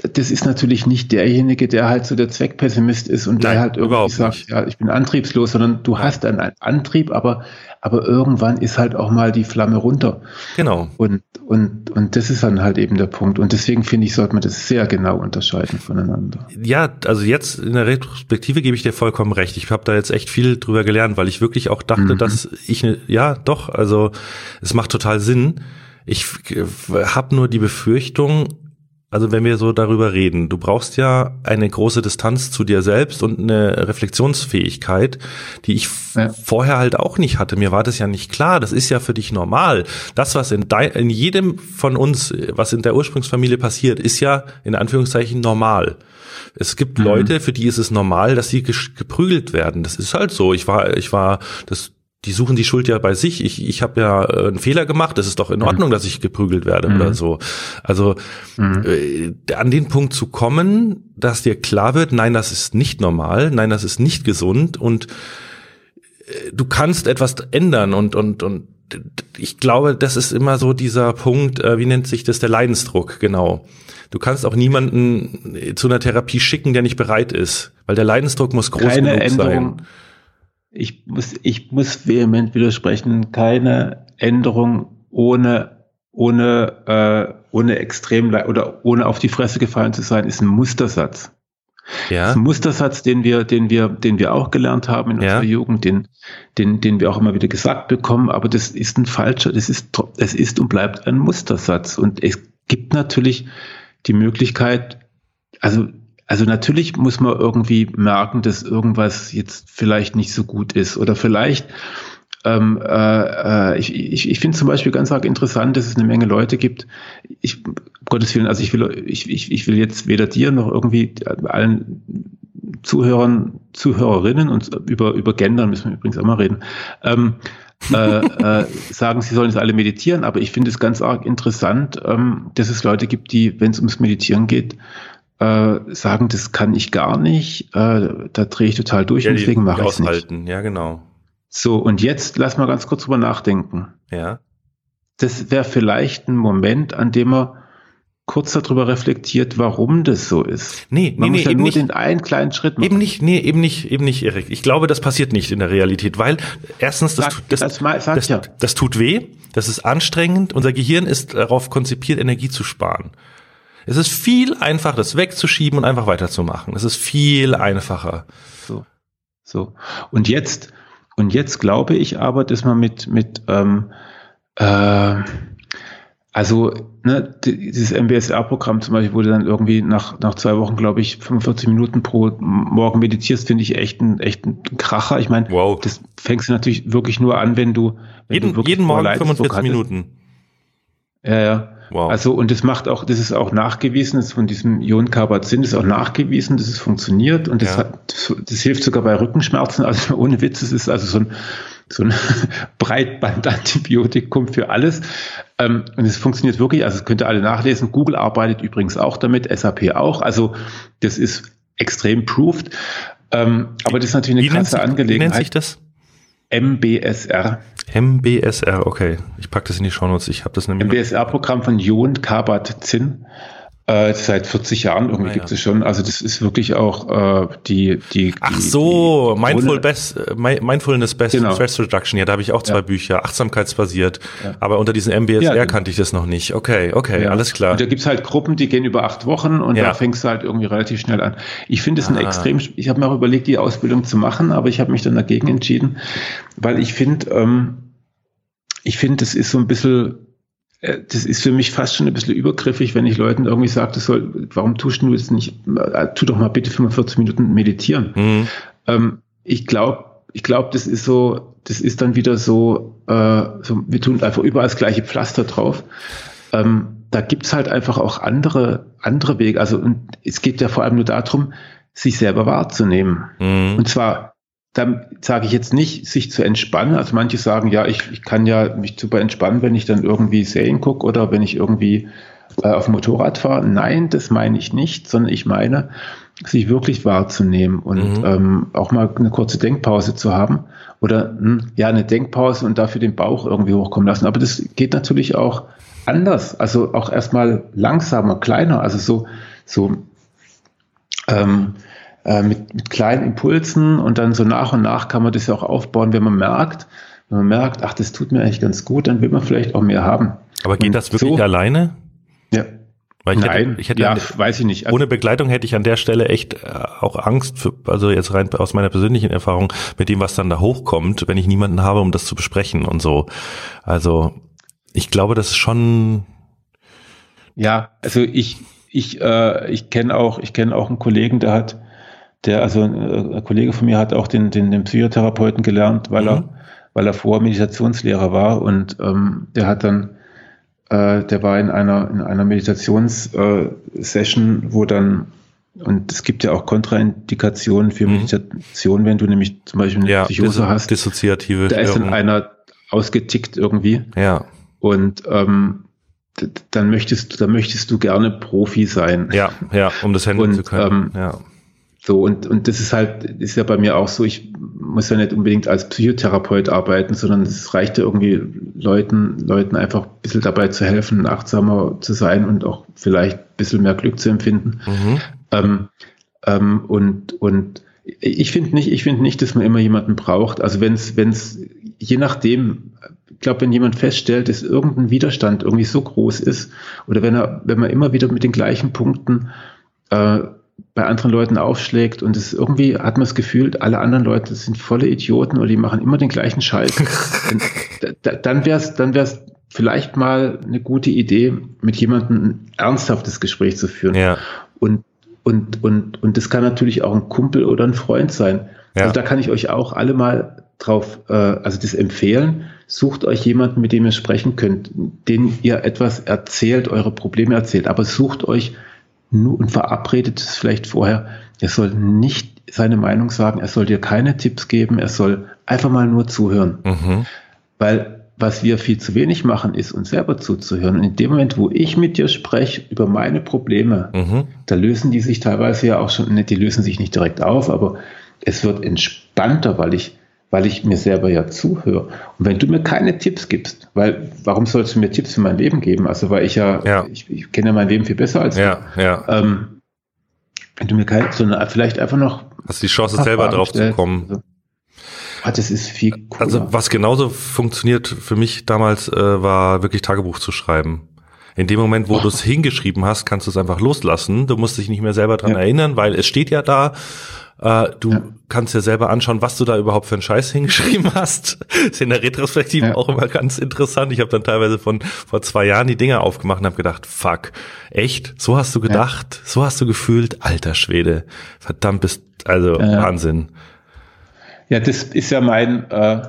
das ist natürlich nicht derjenige, der halt so der Zweckpessimist ist und Nein, der halt irgendwie sagt, ja, ich bin antriebslos, sondern du hast einen Antrieb, aber, aber irgendwann ist halt auch mal die Flamme runter. Genau. Und, und, und das ist dann halt eben der Punkt. Und deswegen finde ich, sollte man das sehr genau unterscheiden voneinander. Ja, also jetzt in der Retrospektive gebe ich dir vollkommen recht. Ich habe da jetzt echt viel drüber gelernt, weil ich wirklich auch dachte, mhm. dass ich, ne, ja, doch, also es macht total Sinn. Ich habe nur die Befürchtung, also wenn wir so darüber reden, du brauchst ja eine große Distanz zu dir selbst und eine Reflexionsfähigkeit, die ich ja. vorher halt auch nicht hatte. Mir war das ja nicht klar. Das ist ja für dich normal. Das, was in, dein, in jedem von uns, was in der Ursprungsfamilie passiert, ist ja in Anführungszeichen normal. Es gibt mhm. Leute, für die ist es normal, dass sie geprügelt werden. Das ist halt so. Ich war, ich war, das die suchen die Schuld ja bei sich. Ich, ich habe ja äh, einen Fehler gemacht. Es ist doch in mhm. Ordnung, mhm. dass ich geprügelt werde mhm. oder so. Also mhm. äh, an den Punkt zu kommen, dass dir klar wird, nein, das ist nicht normal, nein, das ist nicht gesund und äh, du kannst etwas ändern und und und ich glaube, das ist immer so dieser Punkt, äh, wie nennt sich das, der Leidensdruck, genau. Du kannst auch niemanden zu einer Therapie schicken, der nicht bereit ist, weil der Leidensdruck muss groß Keine genug Änderung. sein ich muss, ich muss vehement widersprechen, keine Änderung ohne, ohne, äh, ohne extrem oder ohne auf die Fresse gefallen zu sein, ist ein Mustersatz. Ja. Das ist ein Mustersatz, den wir, den wir, den wir auch gelernt haben in unserer ja. Jugend, den, den, den wir auch immer wieder gesagt bekommen, aber das ist ein falscher, das ist, das ist und bleibt ein Mustersatz und es gibt natürlich die Möglichkeit, also also natürlich muss man irgendwie merken, dass irgendwas jetzt vielleicht nicht so gut ist oder vielleicht ähm, äh, äh ich, ich, ich finde zum Beispiel ganz arg interessant, dass es eine Menge Leute gibt. Ich, um Gottes Willen, also ich will, ich, ich, ich will jetzt weder dir noch irgendwie allen Zuhörern, Zuhörerinnen und über, über Gendern müssen wir übrigens auch mal reden. Ähm, äh, äh, <laughs> sagen, sie sollen es alle meditieren, aber ich finde es ganz arg interessant, ähm, dass es Leute gibt, die, wenn es ums Meditieren geht, äh, sagen, das kann ich gar nicht, äh, da drehe ich total durch ja, und deswegen mache ich es nicht. Ja, genau. So, und jetzt lass mal ganz kurz drüber nachdenken. Ja. Das wäre vielleicht ein Moment, an dem man kurz darüber reflektiert, warum das so ist. Nee, Man nee, muss nee, ja eben nur nicht. den einen kleinen Schritt machen. Eben nicht, nee, eben nicht, eben nicht, Erik. Ich glaube, das passiert nicht in der Realität, weil erstens, das, Sag- tut, das, das mal- das, ja. das tut weh, das ist anstrengend. Unser Gehirn ist darauf konzipiert, Energie zu sparen. Es ist viel einfacher, das wegzuschieben und einfach weiterzumachen. Es ist viel einfacher. So, so. Und jetzt, und jetzt glaube ich aber, dass man mit, mit, ähm, äh, also, ne, die- dieses MBSR-Programm zum Beispiel, wo du dann irgendwie nach, nach zwei Wochen, glaube ich, 45 Minuten pro Morgen meditierst, finde ich echt ein, echt ein Kracher. Ich meine, Wow. das fängst du natürlich wirklich nur an, wenn du, wenn Jeden, du wirklich jeden Morgen vor Leidensdruck 45 hattest. Minuten. Ja, ja. Wow. Also, und das macht auch, das ist auch nachgewiesen, das von diesem Ion Carbazin ist auch nachgewiesen, dass es funktioniert und das, Ja. hat, das, das hilft sogar bei Rückenschmerzen. Also ohne Witz, es ist also so ein, so ein <laughs> Breitbandantibiotikum für alles. Ähm, und es funktioniert wirklich, also es könnt ihr alle nachlesen. Google arbeitet übrigens auch damit, SAP auch. Also das ist extrem proved. Ähm, aber das ist natürlich wie eine nennt, krasse sich, wie nennt Angelegenheit. sich das? MBSR. MBSR, okay. Ich pack das in die Shownotes. Ich habe das nämlich. MBSR-Programm von Ion Carbazin. Äh, seit 40 Jahren irgendwie Ah, gibt es es schon. Also das ist wirklich auch äh, die, die. Ach so, die, Mindful Best, äh, Mi- Mindfulness Best Genau. Stress Reduction. Ja, da habe ich auch zwei Ja. Bücher, achtsamkeitsbasiert. Ja. Aber unter diesem MBSR genau. kannte ich das noch nicht. Okay, okay, alles klar. Und da gibt's halt Gruppen, die gehen über acht Wochen und da fängst du halt irgendwie relativ schnell an. Ich finde es ein Ah. extrem, ich habe mir auch überlegt, die Ausbildung zu machen, aber ich habe mich dann dagegen entschieden, weil ich finde, ähm, ich finde, das ist so ein bisschen, das ist für mich fast schon ein bisschen übergriffig, wenn ich Leuten irgendwie sage, das soll, warum tust du jetzt nicht, äh, tu doch mal bitte 45 Minuten meditieren. Hm. Ähm, ich glaube, ich glaube, das ist so, das ist dann wieder so, äh, so wir tun einfach überall das gleiche Pflaster drauf. Ähm, da gibt's halt einfach auch andere, andere Wege. Also, und es geht ja vor allem nur darum, sich selber wahrzunehmen. Hm. Und zwar, da sage ich jetzt nicht, sich zu entspannen. Also manche sagen, ja, ich, ich kann ja mich super entspannen, wenn ich dann irgendwie Serien gucke oder wenn ich irgendwie äh, auf dem Motorrad fahre. Nein, das meine ich nicht, sondern ich meine, sich wirklich wahrzunehmen und Mhm. ähm, auch mal eine kurze Denkpause zu haben oder hm, ja eine Denkpause und dafür den Bauch irgendwie hochkommen lassen. Aber das geht natürlich auch anders, also auch erstmal langsamer, kleiner, also so so ähm, äh, mit, mit kleinen Impulsen und dann so nach und nach kann man das ja auch aufbauen, wenn man merkt, wenn man merkt, ach, das tut mir eigentlich ganz gut, dann will man vielleicht auch mehr haben. Aber geht Und das wirklich so- alleine? Ja. Weil ich Nein, hätte, ich hätte ja, an- weiß ich nicht. Also, ohne Begleitung hätte ich an der Stelle echt äh, auch Angst, für, also jetzt rein aus meiner persönlichen Erfahrung, mit dem, was dann da hochkommt, wenn ich niemanden habe, um das zu besprechen und so. Also ich glaube, das ist schon Ja, also ich, ich, äh, ich kenne auch, ich kenne auch einen Kollegen, der hat, der, also ein, äh, ein Kollege von mir hat auch den, den, den Psychotherapeuten gelernt, weil Mhm. er, weil er vorher Meditationslehrer war und ähm, der hat dann, äh, der war in einer, in einer Meditationssession, äh, wo dann und es gibt ja auch Kontraindikationen für Mhm. Meditation, wenn du nämlich zum Beispiel eine ja Psychose hast. dissoziative Da ist dann einer ausgetickt irgendwie. Ja, Und ähm, dann möchtest du, dann möchtest du gerne Profi sein. ja, ja, um das handeln Und, zu können. ähm, ja. So, und, und das ist halt, ist ja bei mir auch so, ich muss ja nicht unbedingt als Psychotherapeut arbeiten, sondern es reicht ja irgendwie Leuten, Leuten einfach ein bisschen dabei zu helfen, achtsamer zu sein und auch vielleicht ein bisschen mehr Glück zu empfinden. Mhm. Ähm, ähm, und, und ich finde nicht, ich finde nicht, dass man immer jemanden braucht. Also wenn es, wenn es, je nachdem, ich glaube, wenn jemand feststellt, dass irgendein Widerstand irgendwie so groß ist, oder wenn er, wenn man immer wieder mit den gleichen Punkten äh, bei anderen Leuten aufschlägt und es irgendwie hat man das Gefühl, alle anderen Leute sind volle Idioten oder die machen immer den gleichen Scheiß, <laughs> dann, da- dann wär's, dann wär's, vielleicht mal eine gute Idee, mit jemandem ein ernsthaftes Gespräch zu führen. Ja. Und, und, und, und das kann natürlich auch ein Kumpel oder ein Freund sein. Ja. Also da kann ich euch auch alle mal drauf, äh, also das empfehlen. Sucht euch jemanden, mit dem ihr sprechen könnt, den ihr etwas erzählt, eure Probleme erzählt, aber sucht euch nur und verabredet es vielleicht vorher. Er soll nicht seine Meinung sagen, er soll dir keine Tipps geben, er soll einfach mal nur zuhören. Mhm. Weil was wir viel zu wenig machen, ist uns selber zuzuhören. Und in dem Moment, wo ich mit dir spreche über meine Probleme, Mhm. da lösen die sich teilweise ja auch schon, ne, die lösen sich nicht direkt auf, aber es wird entspannter, weil ich, weil ich mir selber ja zuhöre. Und wenn du mir keine Tipps gibst, weil, warum sollst du mir Tipps für mein Leben geben? Also, weil ich ja, Ja. ich, ich kenne ja mein Leben viel besser als Ja, ja. du. Ähm, wenn du mir keine, sondern vielleicht einfach noch Hast die Chance selber Fragen drauf zu stellst. kommen. Also, ah, das ist viel cooler. Also was genauso funktioniert für mich damals, äh, war wirklich Tagebuch zu schreiben. In dem Moment, wo Oh. du es hingeschrieben hast, kannst du es einfach loslassen. Du musst dich nicht mehr selber dran Ja. erinnern, weil es steht ja da. Äh, du Ja. kannst dir selber anschauen, was du da überhaupt für einen Scheiß <laughs> hingeschrieben hast. Ist in der Retrospektive Ja. auch immer ganz interessant. Ich habe dann teilweise von vor zwei Jahren die Dinger aufgemacht und habe gedacht, fuck, echt? So hast du gedacht? So hast du gefühlt? Alter Schwede. Verdammt bist, also Ja. Wahnsinn. Ja, das ist ja mein, äh,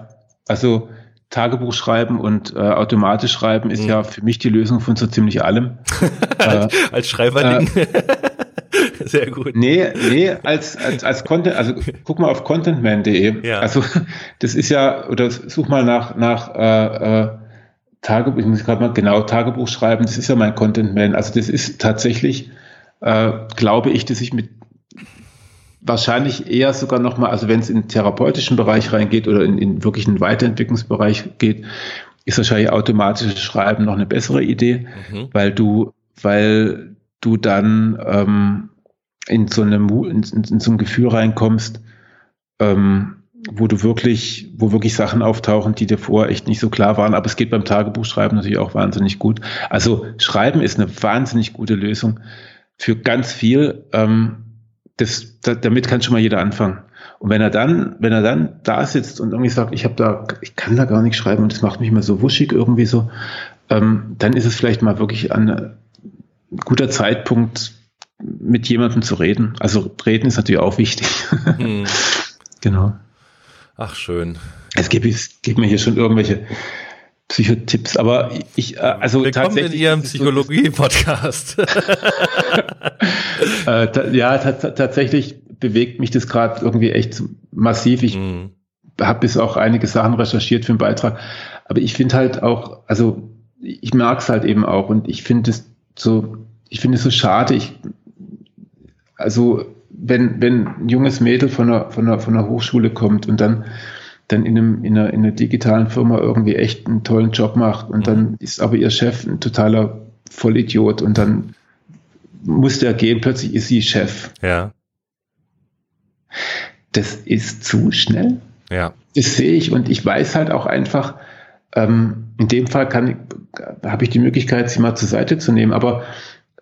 also Tagebuch schreiben und äh, automatisch schreiben ist Mhm. ja für mich die Lösung von so ziemlich allem. <laughs> äh, Als Schreiberling. Sehr gut. nee, nee, als, als, als Content, also guck mal auf contentman.de. Ja. Also das ist ja, oder such mal nach, nach äh, äh, Tagebuch, ich muss gerade mal genau Tagebuch schreiben, das ist ja mein Contentman. Also das ist tatsächlich, äh, glaube ich, dass ich mit wahrscheinlich eher sogar nochmal, also wenn es in den therapeutischen Bereich reingeht oder in, in wirklich einen Weiterentwicklungsbereich geht, ist wahrscheinlich automatisches Schreiben noch eine bessere Idee, Mhm. weil du, weil du dann ähm, in so eine Mu- in, in, so ein Gefühl reinkommst, ähm, wo du wirklich, wo wirklich Sachen auftauchen, die dir vorher echt nicht so klar waren. Aber es geht beim Tagebuchschreiben natürlich auch wahnsinnig gut. Also Schreiben ist eine wahnsinnig gute Lösung für ganz viel. Ähm, das, da, damit kann schon mal jeder anfangen. Und wenn er dann, wenn er dann da sitzt und irgendwie sagt, ich habe da, ich kann da gar nicht schreiben und das macht mich mal so wuschig irgendwie so, ähm, dann ist es vielleicht mal wirklich ein guter Zeitpunkt, mit jemandem zu reden. Also reden ist natürlich auch wichtig. Hm. <laughs> genau. Ach schön. Es gibt, es gibt mir hier schon irgendwelche Psychotipps, aber ich, äh, also Willkommen in tatsächlich. Ihrem es so, Psychologie-Podcast. <laughs> Äh, ja, ta ta tatsächlich bewegt mich das gerade irgendwie echt massiv. Ich Hm. habe bis auch einige Sachen recherchiert für den Beitrag, aber ich finde halt auch, also ich mag es halt eben auch und ich finde es so, ich finde es so schade. Ich, also wenn wenn ein junges Mädel von einer von einer von einer Hochschule kommt und dann dann in, einem, in, einer, in einer digitalen Firma irgendwie echt einen tollen Job macht und dann ist aber ihr Chef ein totaler Vollidiot und dann muss der gehen, plötzlich ist sie Chef. Ja, Das ist zu schnell. ja. Das sehe ich und ich weiß halt auch einfach, ähm, in dem Fall kann habe ich die Möglichkeit, sie mal zur Seite zu nehmen, aber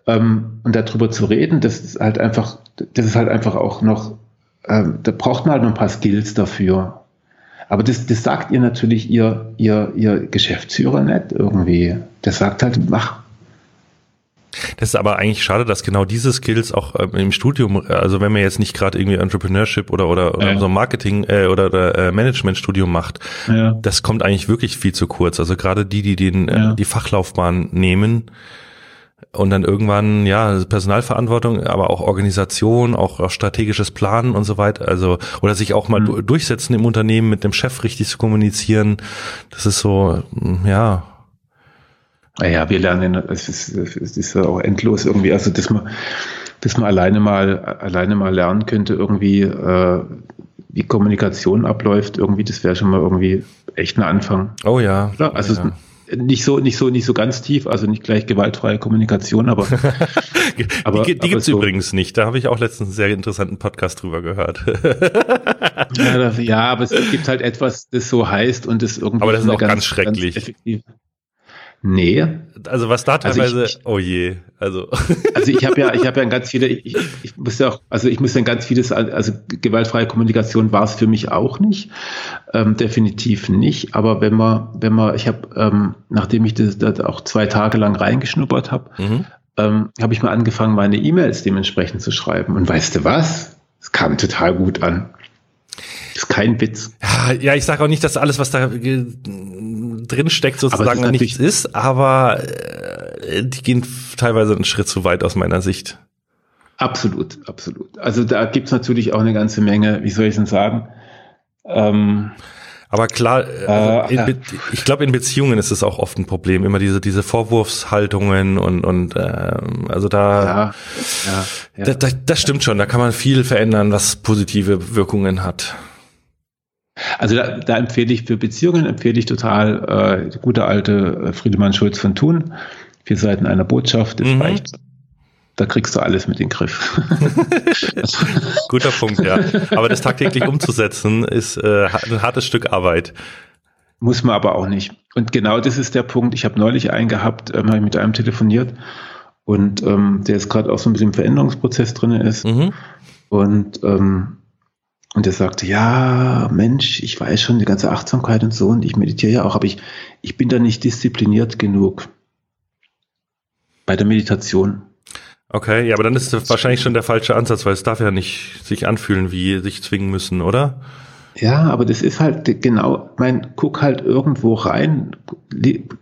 ähm, und darüber zu reden, das ist halt einfach, das ist halt einfach auch noch, ähm, da braucht man halt noch ein paar Skills dafür. Aber das, das sagt ihr natürlich ihr, ihr, ihr Geschäftsführer nicht irgendwie. Der sagt halt, mach. Das ist aber eigentlich schade, dass genau diese Skills auch ähm, im Studium, also wenn man jetzt nicht gerade irgendwie Entrepreneurship oder oder, oder Ja. so ein Marketing äh, oder, oder äh, Managementstudium macht, Ja. das kommt eigentlich wirklich viel zu kurz. Also gerade die, die den Ja. äh, die Fachlaufbahn nehmen und dann irgendwann ja Personalverantwortung, aber auch Organisation, auch, auch strategisches Planen und so weiter. Also oder sich auch mal Mhm. du- durchsetzen im Unternehmen mit dem Chef richtig zu kommunizieren. Das ist so mm, ja Naja, wir lernen, es ist, es ist auch endlos irgendwie, also dass man, dass man alleine mal, alleine mal lernen könnte, irgendwie, äh, wie Kommunikation abläuft, irgendwie, das wäre schon mal irgendwie echt ein Anfang. oh ja. Oder? Also ja. Nicht so, nicht so, nicht so ganz tief, also nicht gleich gewaltfreie Kommunikation, aber <laughs> aber- die, die aber gibt's so- übrigens nicht. Da habe ich auch letztens einen sehr interessanten Podcast drüber gehört. ja, das, ja, aber es gibt halt etwas, das so heißt und das irgendwie. Aber das ist auch ganz schrecklich. effektiv. Nee. Also was da teilweise, also ich, oh je, also. <laughs> Also ich habe ja, ich habe ja ganz viele, ich, ich muss ja auch, also ich muss dann ganz vieles, also gewaltfreie Kommunikation war es für mich auch nicht, ähm, definitiv nicht. Aber wenn man, wenn man, ich habe, ähm, nachdem ich das, das auch zwei Tage lang reingeschnuppert habe, mhm. ähm, habe ich mal angefangen, meine E-Mails dementsprechend zu schreiben. Und weißt du was? Es kam total gut an. Ist kein Witz. Ja, ja ich sage auch nicht, dass alles, was da drin steckt, sozusagen ist nichts ist, aber äh, die gehen teilweise einen Schritt zu weit aus meiner Sicht. Absolut, absolut. Also da gibt's natürlich auch eine ganze Menge, wie soll ich denn sagen? Ähm, aber klar, äh, äh, ich glaube, in Beziehungen ist es auch oft ein Problem, immer diese diese Vorwurfshaltungen und und äh, also da, ja, ja, ja. Da, da, das stimmt schon. Da kann man viel verändern, was positive Wirkungen hat. Also da, da empfehle ich für Beziehungen empfehle ich total äh, gute alte äh, Friedemann Schulz von Thun. Vier Seiten einer Botschaft, das mhm. reicht. Da kriegst du alles mit in den Griff. <laughs> Guter Punkt, ja. Aber das tagtäglich umzusetzen ist äh, ein hartes Stück Arbeit. Muss man aber auch nicht. Und genau das ist der Punkt. Ich habe neulich einen gehabt, ähm, habe ich mit einem telefoniert und ähm, der ist gerade auch so ein bisschen im Veränderungsprozess drin ist. Mhm. Und ähm, und er sagte, ja, Mensch, ich weiß schon die ganze Achtsamkeit und so und ich meditiere ja auch, aber ich, ich bin da nicht diszipliniert genug bei der Meditation. Okay, ja, aber dann ist das wahrscheinlich schon der falsche Ansatz, weil es darf ja nicht sich anfühlen, wie sich zwingen müssen, oder? Ja, aber das ist halt genau, mein, guck halt irgendwo rein,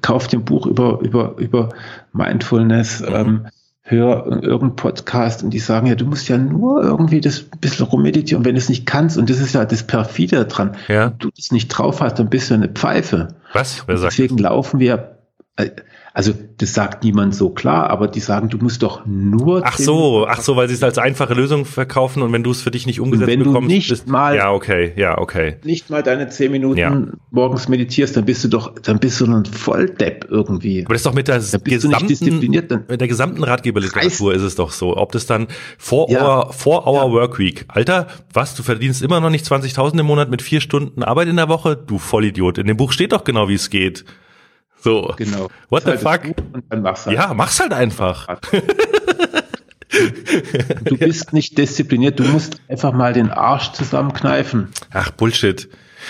kauf den Buch über, über, über Mindfulness, mhm. ähm, hör irgendeinen Podcast und die sagen, ja, du musst ja nur irgendwie das ein bisschen rummeditieren, wenn du es nicht kannst, und das ist ja das Perfide dran, ja. wenn du das nicht drauf hast, dann bist du eine Pfeife. Was? Wer sagt deswegen das? laufen wir, äh, also das sagt niemand so klar, aber die sagen, du musst doch nur. Ach so, ach so, weil sie es als einfache Lösung verkaufen und wenn du es für dich nicht umgesetzt wenn bekommst, du nicht bist, mal, ja okay, ja okay, nicht mal deine zehn Minuten ja. morgens meditierst, dann bist du doch, dann bist du ein Volldepp irgendwie. Aber das ist doch mit der gesamten, mit der gesamten Ratgeberliteratur ist es doch so, ob das dann vor ja. Our, vor Our ja. Workweek, Alter, was, du verdienst immer noch nicht 20.000 im Monat mit vier Stunden Arbeit in der Woche, du Vollidiot. In dem Buch steht doch genau, wie es geht. So. Genau. What the fuck? Mach's halt. Ja, mach's halt einfach. <laughs> Du bist nicht diszipliniert, du musst einfach mal den Arsch zusammenkneifen. Ach, Bullshit.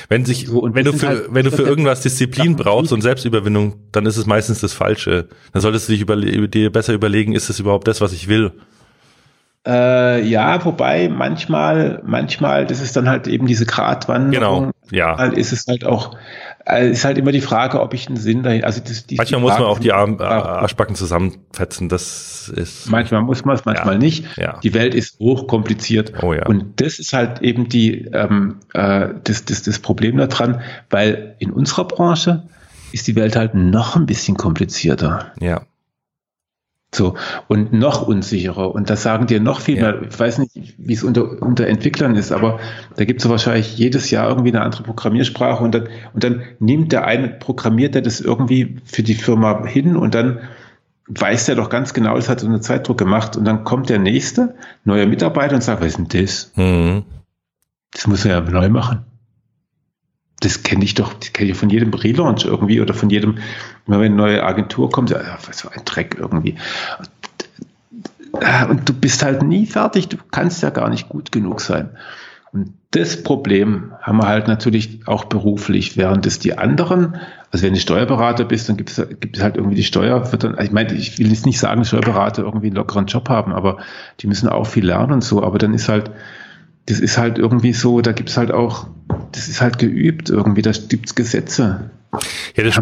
Wenn sich, so, wenn du für, halt, wenn du für irgendwas Disziplin brauchst und Selbstüberwindung, dann ist es meistens das Falsche. Dann solltest du dich über, dir besser überlegen, ist es überhaupt das, was ich will? Äh, ja, wobei manchmal, manchmal, das ist dann halt eben diese Gratwanderung. Genau, ja. Ist es halt auch, äh, ist halt immer die Frage, ob ich einen Sinn dahin, also das, die, Manchmal die muss man auch die Arm, äh, Arschbacken zusammenfetzen, das ist. Manchmal muss man es, manchmal ja, nicht. Ja. Die Welt ist hochkompliziert. Oh, ja. Und das ist halt eben die, ähm, äh, das, das, das Problem daran, weil in unserer Branche ist die Welt halt noch ein bisschen komplizierter. Ja. So, und noch unsicherer. Und das sagen dir noch viel ja. mehr. Ich weiß nicht, wie es unter, unter Entwicklern ist, aber da gibt es wahrscheinlich jedes Jahr irgendwie eine andere Programmiersprache und dann, und dann nimmt der eine, programmiert er das irgendwie für die Firma hin und dann weiß der doch ganz genau, es hat so eine Zeitdruck gemacht und dann kommt der nächste, neuer Mitarbeiter und sagt, was ist denn das? Mhm. Das muss er ja neu machen das kenne ich doch, das kenne ich von jedem Relaunch irgendwie oder von jedem, wenn eine neue Agentur kommt, ja, für ein Dreck irgendwie. Und du bist halt nie fertig, du kannst ja gar nicht gut genug sein. Und das Problem haben wir halt natürlich auch beruflich, während es die anderen, also wenn du Steuerberater bist, dann gibt es, gibt es halt irgendwie die Steuer, wird dann, ich meine, ich will jetzt nicht sagen, Steuerberater irgendwie einen lockeren Job haben, aber die müssen auch viel lernen und so, aber dann ist halt, das ist halt irgendwie so, da gibt es halt auch, das ist halt geübt irgendwie, da gibt es Gesetze. Ja, das,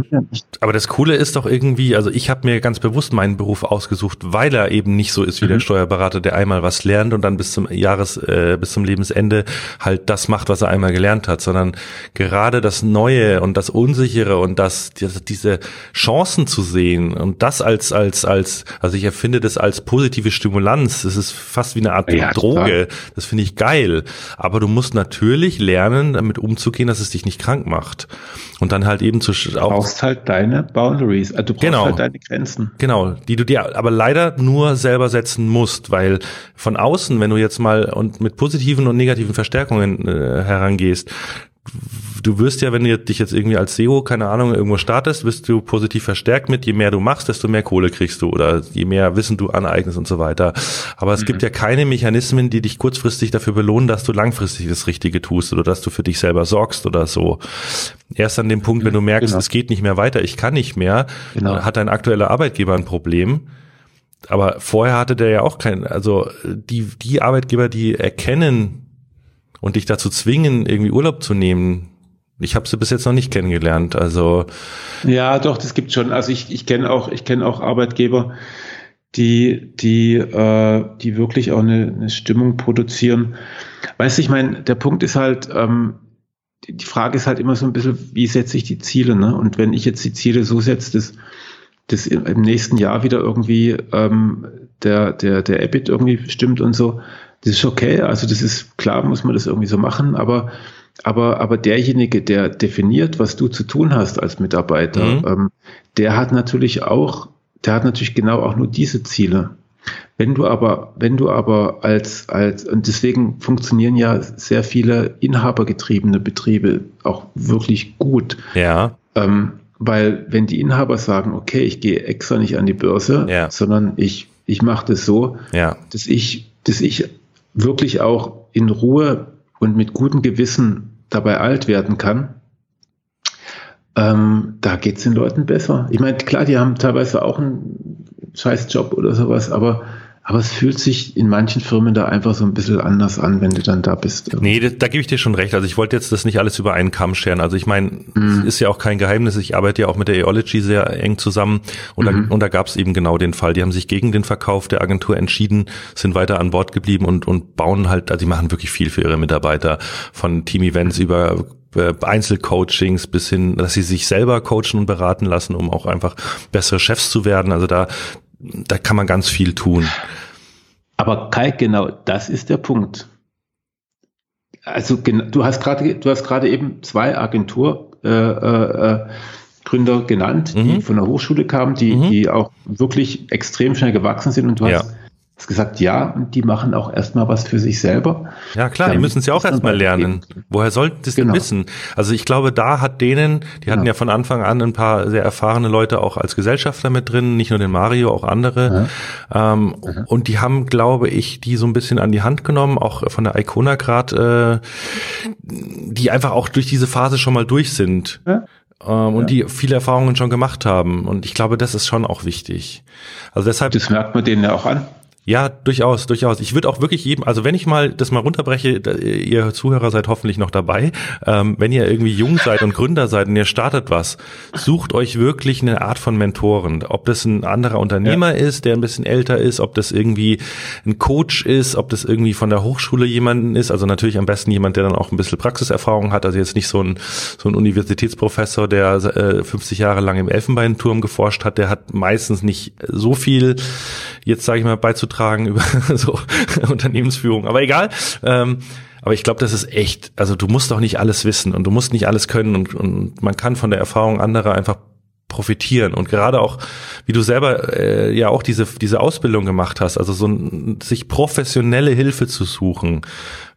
aber das Coole ist doch irgendwie, also ich habe mir ganz bewusst meinen Beruf ausgesucht, weil er eben nicht so ist wie mhm. der Steuerberater, der einmal was lernt und dann bis zum Jahres, äh, bis zum Lebensende halt das macht, was er einmal gelernt hat, sondern gerade das Neue und das Unsichere und das, diese Chancen zu sehen und das als, als, als, also ich erfinde das als positive Stimulanz. Es ist fast wie eine Art ja, Droge. Klar. Das finde ich geil. Aber du musst natürlich lernen, damit umzugehen, dass es dich nicht krank macht. Und dann halt eben zu du brauchst halt deine Boundaries, also du brauchst genau, halt deine Grenzen. Genau, die du dir aber leider nur selber setzen musst, weil von außen, wenn du jetzt mal und mit positiven und negativen Verstärkungen äh, herangehst, du wirst ja, wenn du dich jetzt irgendwie als SEO, keine Ahnung, irgendwo startest, wirst du positiv verstärkt mit, je mehr du machst, desto mehr Kohle kriegst du oder je mehr Wissen du aneignest und so weiter. Aber es mhm. gibt ja keine Mechanismen, die dich kurzfristig dafür belohnen, dass du langfristig das Richtige tust oder dass du für dich selber sorgst oder so. Erst an dem Punkt, wenn du merkst, genau. es geht nicht mehr weiter, ich kann nicht mehr, genau. hat dein aktueller Arbeitgeber ein Problem aber vorher hatte der ja auch kein, also die, die Arbeitgeber, die erkennen, und dich dazu zwingen, irgendwie Urlaub zu nehmen, ich habe sie bis jetzt noch nicht kennengelernt. Also ja, doch, das gibt schon. Also ich, ich kenne auch, ich kenne auch Arbeitgeber, die, die, äh, die wirklich auch eine, eine Stimmung produzieren. Weißt du, ich meine, der Punkt ist halt, ähm, die Frage ist halt immer so ein bisschen, wie setze ich die Ziele, ne? Und wenn ich jetzt die Ziele so setze, dass, dass im nächsten Jahr wieder irgendwie ähm, der, der, der EBIT irgendwie stimmt und so, das ist okay, also das ist klar, muss man das irgendwie so machen, aber, aber, aber derjenige, der definiert, was du zu tun hast als Mitarbeiter, mhm. ähm, der hat natürlich auch, der hat natürlich genau auch nur diese Ziele. Wenn du aber, wenn du aber als, als, und deswegen funktionieren ja sehr viele inhabergetriebene Betriebe auch wirklich gut. Ja. Ähm, weil wenn die Inhaber sagen, okay, ich gehe extra nicht an die Börse, ja. sondern ich, ich mache das so, ja. dass ich, dass ich wirklich auch in Ruhe und mit gutem Gewissen dabei alt werden kann, ähm, da geht es den Leuten besser. Ich meine, klar, die haben teilweise auch einen Scheißjob oder sowas, aber aber es fühlt sich in manchen Firmen da einfach so ein bisschen anders an, wenn du dann da bist. Nee, da, da gebe ich dir schon recht. Also ich wollte jetzt das nicht alles über einen Kamm scheren. Also ich meine, mhm. ist ja auch kein Geheimnis. Ich arbeite ja auch mit der Eology sehr eng zusammen und mhm. da, und da gab es eben genau den Fall. Die haben sich gegen den Verkauf der Agentur entschieden, sind weiter an Bord geblieben und, und bauen halt, also die machen wirklich viel für ihre Mitarbeiter. Von Team-Events über äh, Einzelcoachings bis hin, dass sie sich selber coachen und beraten lassen, um auch einfach bessere Chefs zu werden. Also da, da kann man ganz viel tun. Aber Kai, genau, das ist der Punkt. Also du hast gerade, du hast gerade eben zwei Agenturgründer äh, äh, genannt, mhm. die von der Hochschule kamen, die, mhm. die auch wirklich extrem schnell gewachsen sind und du ja. hast hast gesagt, ja, und die machen auch erstmal was für sich selber. Ja, klar, die müssen es ja auch erstmal lernen. Woher sollten die es genau. denn wissen? Also ich glaube, da hat denen, die hatten genau. ja von Anfang an ein paar sehr erfahrene Leute auch als Gesellschafter mit drin, nicht nur den Mario, auch andere. Ja. Ähm, ja. Und die haben, glaube ich, die so ein bisschen an die Hand genommen, auch von der Icona grad, äh, die einfach auch durch diese Phase schon mal durch sind. Ja. Ähm, und die viele Erfahrungen schon gemacht haben. Und ich glaube, das ist schon auch wichtig. Also deshalb. Das merkt man denen ja auch an. Ja, durchaus, durchaus. Ich würde auch wirklich jedem, also wenn ich mal das mal runterbreche, ihr Zuhörer seid hoffentlich noch dabei, ähm, wenn ihr irgendwie jung seid und Gründer seid und ihr startet was, sucht euch wirklich eine Art von Mentoren. Ob das ein anderer Unternehmer ja. ist, der ein bisschen älter ist, ob das irgendwie ein Coach ist, ob das irgendwie von der Hochschule jemanden ist, also natürlich am besten jemand, der dann auch ein bisschen Praxiserfahrung hat, also jetzt nicht so ein, so ein Universitätsprofessor, der äh, 50 Jahre lang im Elfenbeinturm geforscht hat, der hat meistens nicht so viel, jetzt sage ich mal, beizutragen beizutragen über <laughs> so Unternehmensführung. Aber egal. Ähm, aber ich glaube, das ist echt, also du musst doch nicht alles wissen und du musst nicht alles können und, und man kann von der Erfahrung anderer einfach profitieren und gerade auch, wie du selber äh, ja auch diese diese Ausbildung gemacht hast, also so ein, sich professionelle Hilfe zu suchen,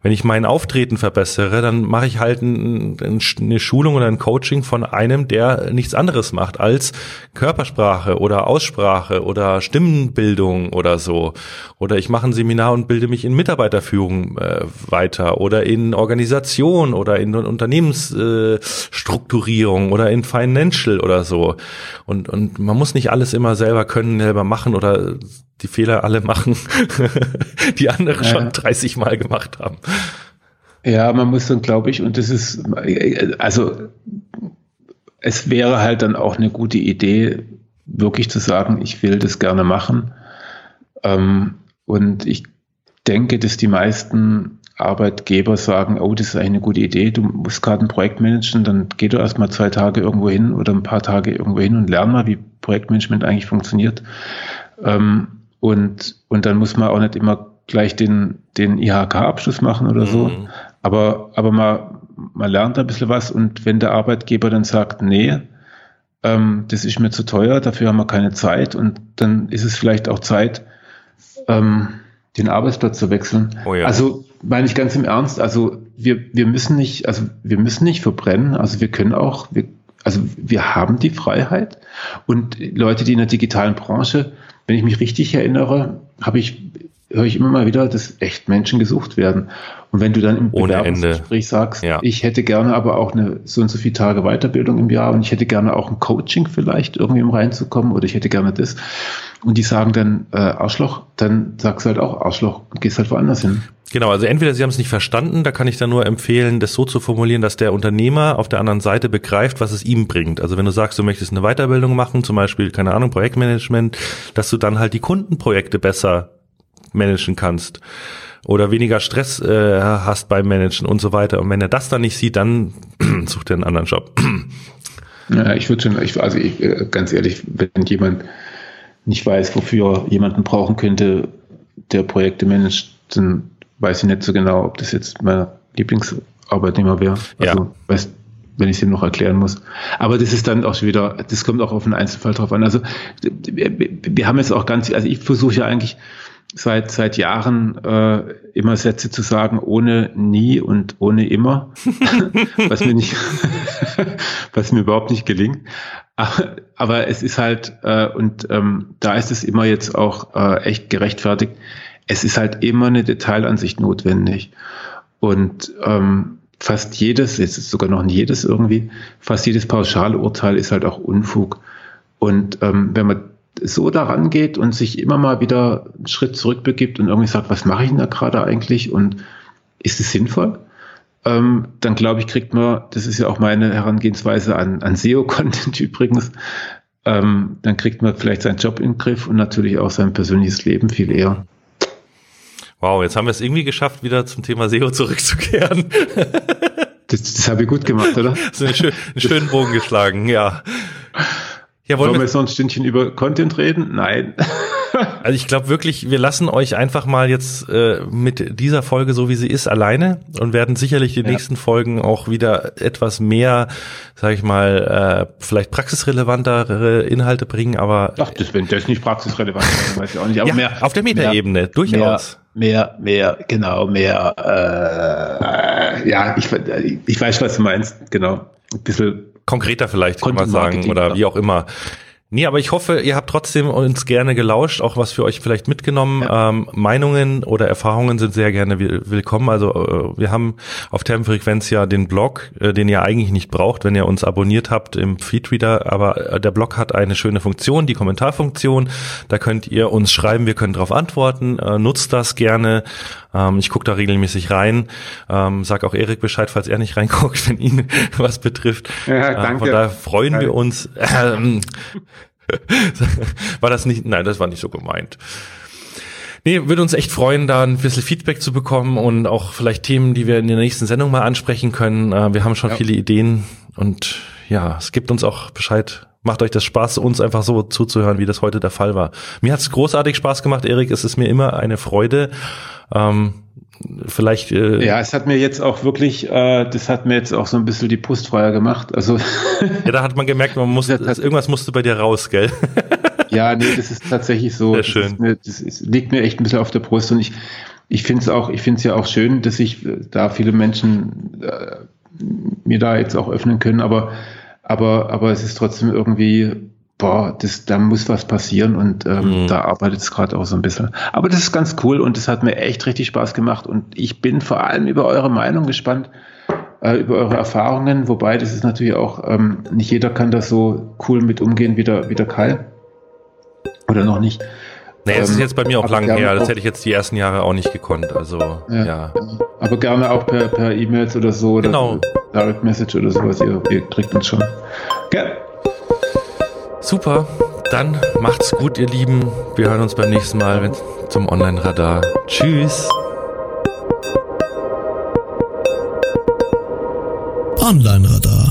wenn ich mein Auftreten verbessere, dann mache ich halt ein, ein, eine Schulung oder ein Coaching von einem, der nichts anderes macht als Körpersprache oder Aussprache oder Stimmenbildung oder so. Oder ich mache ein Seminar und bilde mich in Mitarbeiterführung äh, weiter oder in Organisation oder in Unternehmensstrukturierung äh, oder in Financial oder so. Und, und man muss nicht alles immer selber können, selber machen oder die Fehler alle machen, <laughs> die andere ja. schon 30 Mal gemacht haben. Ja, man muss dann, glaube ich, und das ist, also es wäre halt dann auch eine gute Idee, wirklich zu sagen, ich will das gerne machen. Ähm, und ich denke, dass die meisten Arbeitgeber sagen, oh, das ist eigentlich eine gute Idee, du musst gerade ein Projekt managen, dann geh du erst mal zwei Tage irgendwo hin oder ein paar Tage irgendwo hin und lern mal, wie Projektmanagement eigentlich funktioniert. Ähm, und, und dann muss man auch nicht immer gleich den, den IHK-Abschluss machen oder so. Mhm. Aber, aber man, man lernt ein bisschen was und wenn der Arbeitgeber dann sagt, nee, ähm, das ist mir zu teuer, dafür haben wir keine Zeit und dann ist es vielleicht auch Zeit, ähm, den Arbeitsplatz zu wechseln. Oh ja. Also meine ich ganz im Ernst, also wir, wir müssen nicht, also wir müssen nicht verbrennen, also wir können auch, wir, also wir haben die Freiheit und Leute, die in der digitalen Branche, wenn ich mich richtig erinnere, habe ich höre ich immer mal wieder, dass echt Menschen gesucht werden. Und wenn du dann im Bewerbungsgespräch sagst, ja. ich hätte gerne aber auch eine so und so viele Tage Weiterbildung im Jahr und ich hätte gerne auch ein Coaching vielleicht irgendwie um reinzukommen oder ich hätte gerne das. Und die sagen dann äh, Arschloch, dann sagst du halt auch Arschloch und gehst halt woanders hin. Genau, also entweder Sie haben es nicht verstanden, da kann ich dann nur empfehlen, das so zu formulieren, dass der Unternehmer auf der anderen Seite begreift, was es ihm bringt. Also wenn du sagst, du möchtest eine Weiterbildung machen, zum Beispiel, keine Ahnung, Projektmanagement, dass du dann halt die Kundenprojekte besser managen kannst oder weniger Stress äh, hast beim Managen und so weiter. Und wenn er das dann nicht sieht, dann <clears throat> sucht er einen anderen Job. Ja, ich würde schon, ich, also ich, äh, ganz ehrlich, wenn jemand nicht weiß, wofür jemanden brauchen könnte, der Projekte managt, dann weiß ich nicht so genau, ob das jetzt mein Lieblingsarbeitnehmer wäre. Also, ja. weiß, wenn ich es ihm noch erklären muss. Aber das ist dann auch schon wieder, das kommt auch auf den Einzelfall drauf an. Also wir, wir haben jetzt auch ganz, also ich versuche ja eigentlich seit seit Jahren äh, immer Sätze zu sagen ohne nie und ohne immer, <laughs> was mir nicht, <laughs> was mir überhaupt nicht gelingt. Aber, aber es ist halt äh, und ähm, da ist es immer jetzt auch äh, echt gerechtfertigt. Es ist halt immer eine Detailansicht notwendig und ähm, fast jedes, jetzt ist sogar noch nicht jedes irgendwie, fast jedes Pauschalurteil ist halt auch Unfug. Und ähm, wenn man so daran geht und sich immer mal wieder einen Schritt zurückbegibt und irgendwie sagt, was mache ich denn da gerade eigentlich und ist es sinnvoll? Ähm, dann glaube ich, kriegt man, das ist ja auch meine Herangehensweise an, an SEO-Content <laughs> übrigens, ähm, dann kriegt man vielleicht seinen Job in den Griff und natürlich auch sein persönliches Leben viel eher. Wow, jetzt haben wir es irgendwie geschafft, wieder zum Thema SEO zurückzukehren. <laughs> das, das habe ich gut gemacht, oder? <laughs> So einen, schön, einen schönen Bogen geschlagen, ja. Ja, wollen, wollen wir jetzt noch ein Stündchen über Content reden? Nein. <laughs> Also ich glaube wirklich, wir lassen euch einfach mal jetzt äh, mit dieser Folge, so wie sie ist, alleine und werden sicherlich die ja. nächsten Folgen auch wieder etwas mehr, sage ich mal, äh, vielleicht praxisrelevantere Inhalte bringen. Aber Ach, das, wenn das nicht praxisrelevant ist, weiß ich auch nicht. Aber ja, mehr auf der Metaebene durchaus. Mehr, mehr, genau, mehr. Äh, ja, ich, ich weiß, was du meinst. Genau, ein bisschen konkreter vielleicht kann man sagen oder wie auch immer. Nee, aber ich hoffe, ihr habt trotzdem uns gerne gelauscht, auch was für euch vielleicht mitgenommen. Ja. Ähm, Meinungen oder Erfahrungen sind sehr gerne willkommen. Also äh, wir haben auf Termfrequenz ja den Blog, äh, den ihr eigentlich nicht braucht, wenn ihr uns abonniert habt im Feedreader. Aber äh, der Blog hat eine schöne Funktion, die Kommentarfunktion. Da könnt ihr uns schreiben, wir können darauf antworten. Äh, nutzt das gerne. Ähm, ich gucke da regelmäßig rein. Ähm, sag auch Erik Bescheid, falls er nicht reinguckt, <laughs> wenn ihn was betrifft. Ja, danke. Äh, von daher freuen Danke. wir uns. Ähm, <laughs> war das nicht? Nein, das war nicht so gemeint. Nee, würde uns echt freuen, da ein bisschen Feedback zu bekommen und auch vielleicht Themen, die wir in der nächsten Sendung mal ansprechen können. Äh, wir haben schon ja. viele Ideen und ja, es gibt uns auch Bescheid. Macht euch das Spaß, uns einfach so zuzuhören, wie das heute der Fall war. Mir hat es großartig Spaß gemacht, Erik. Es ist mir immer eine Freude. Ähm, vielleicht. Äh ja, es hat mir jetzt auch wirklich, äh, das hat mir jetzt auch so ein bisschen die Brustfeuer gemacht. Also <laughs> ja, da hat man gemerkt, man muss, irgendwas musste bei dir raus, gell? <laughs> ja, nee, das ist tatsächlich so. Sehr schön. Das, mir, das ist, liegt mir echt ein bisschen auf der Brust und ich, ich finde es auch, ich finde es ja auch schön, dass sich äh, da viele Menschen äh, mir da jetzt auch öffnen können, aber aber aber es ist trotzdem irgendwie boah, das, da muss was passieren und ähm, mhm. da arbeitet es gerade auch so ein bisschen. Aber das ist ganz cool und das hat mir echt richtig Spaß gemacht und ich bin vor allem über eure Meinung gespannt, äh, über eure Erfahrungen, wobei das ist natürlich auch, ähm, nicht jeder kann da so cool mit umgehen wie der, wie der Kai. Oder noch nicht. Nee, es ähm, ist jetzt bei mir auch lang her. Das hätte ich jetzt die ersten Jahre auch nicht gekonnt. Also, ja. ja. Aber gerne auch per, per E-Mails oder so. Oder genau. Direct Message oder sowas. Ihr, ihr kriegt uns schon. Okay. Super, dann macht's gut, ihr Lieben. Wir hören uns beim nächsten Mal zum Online-Radar. Tschüss. Online-Radar.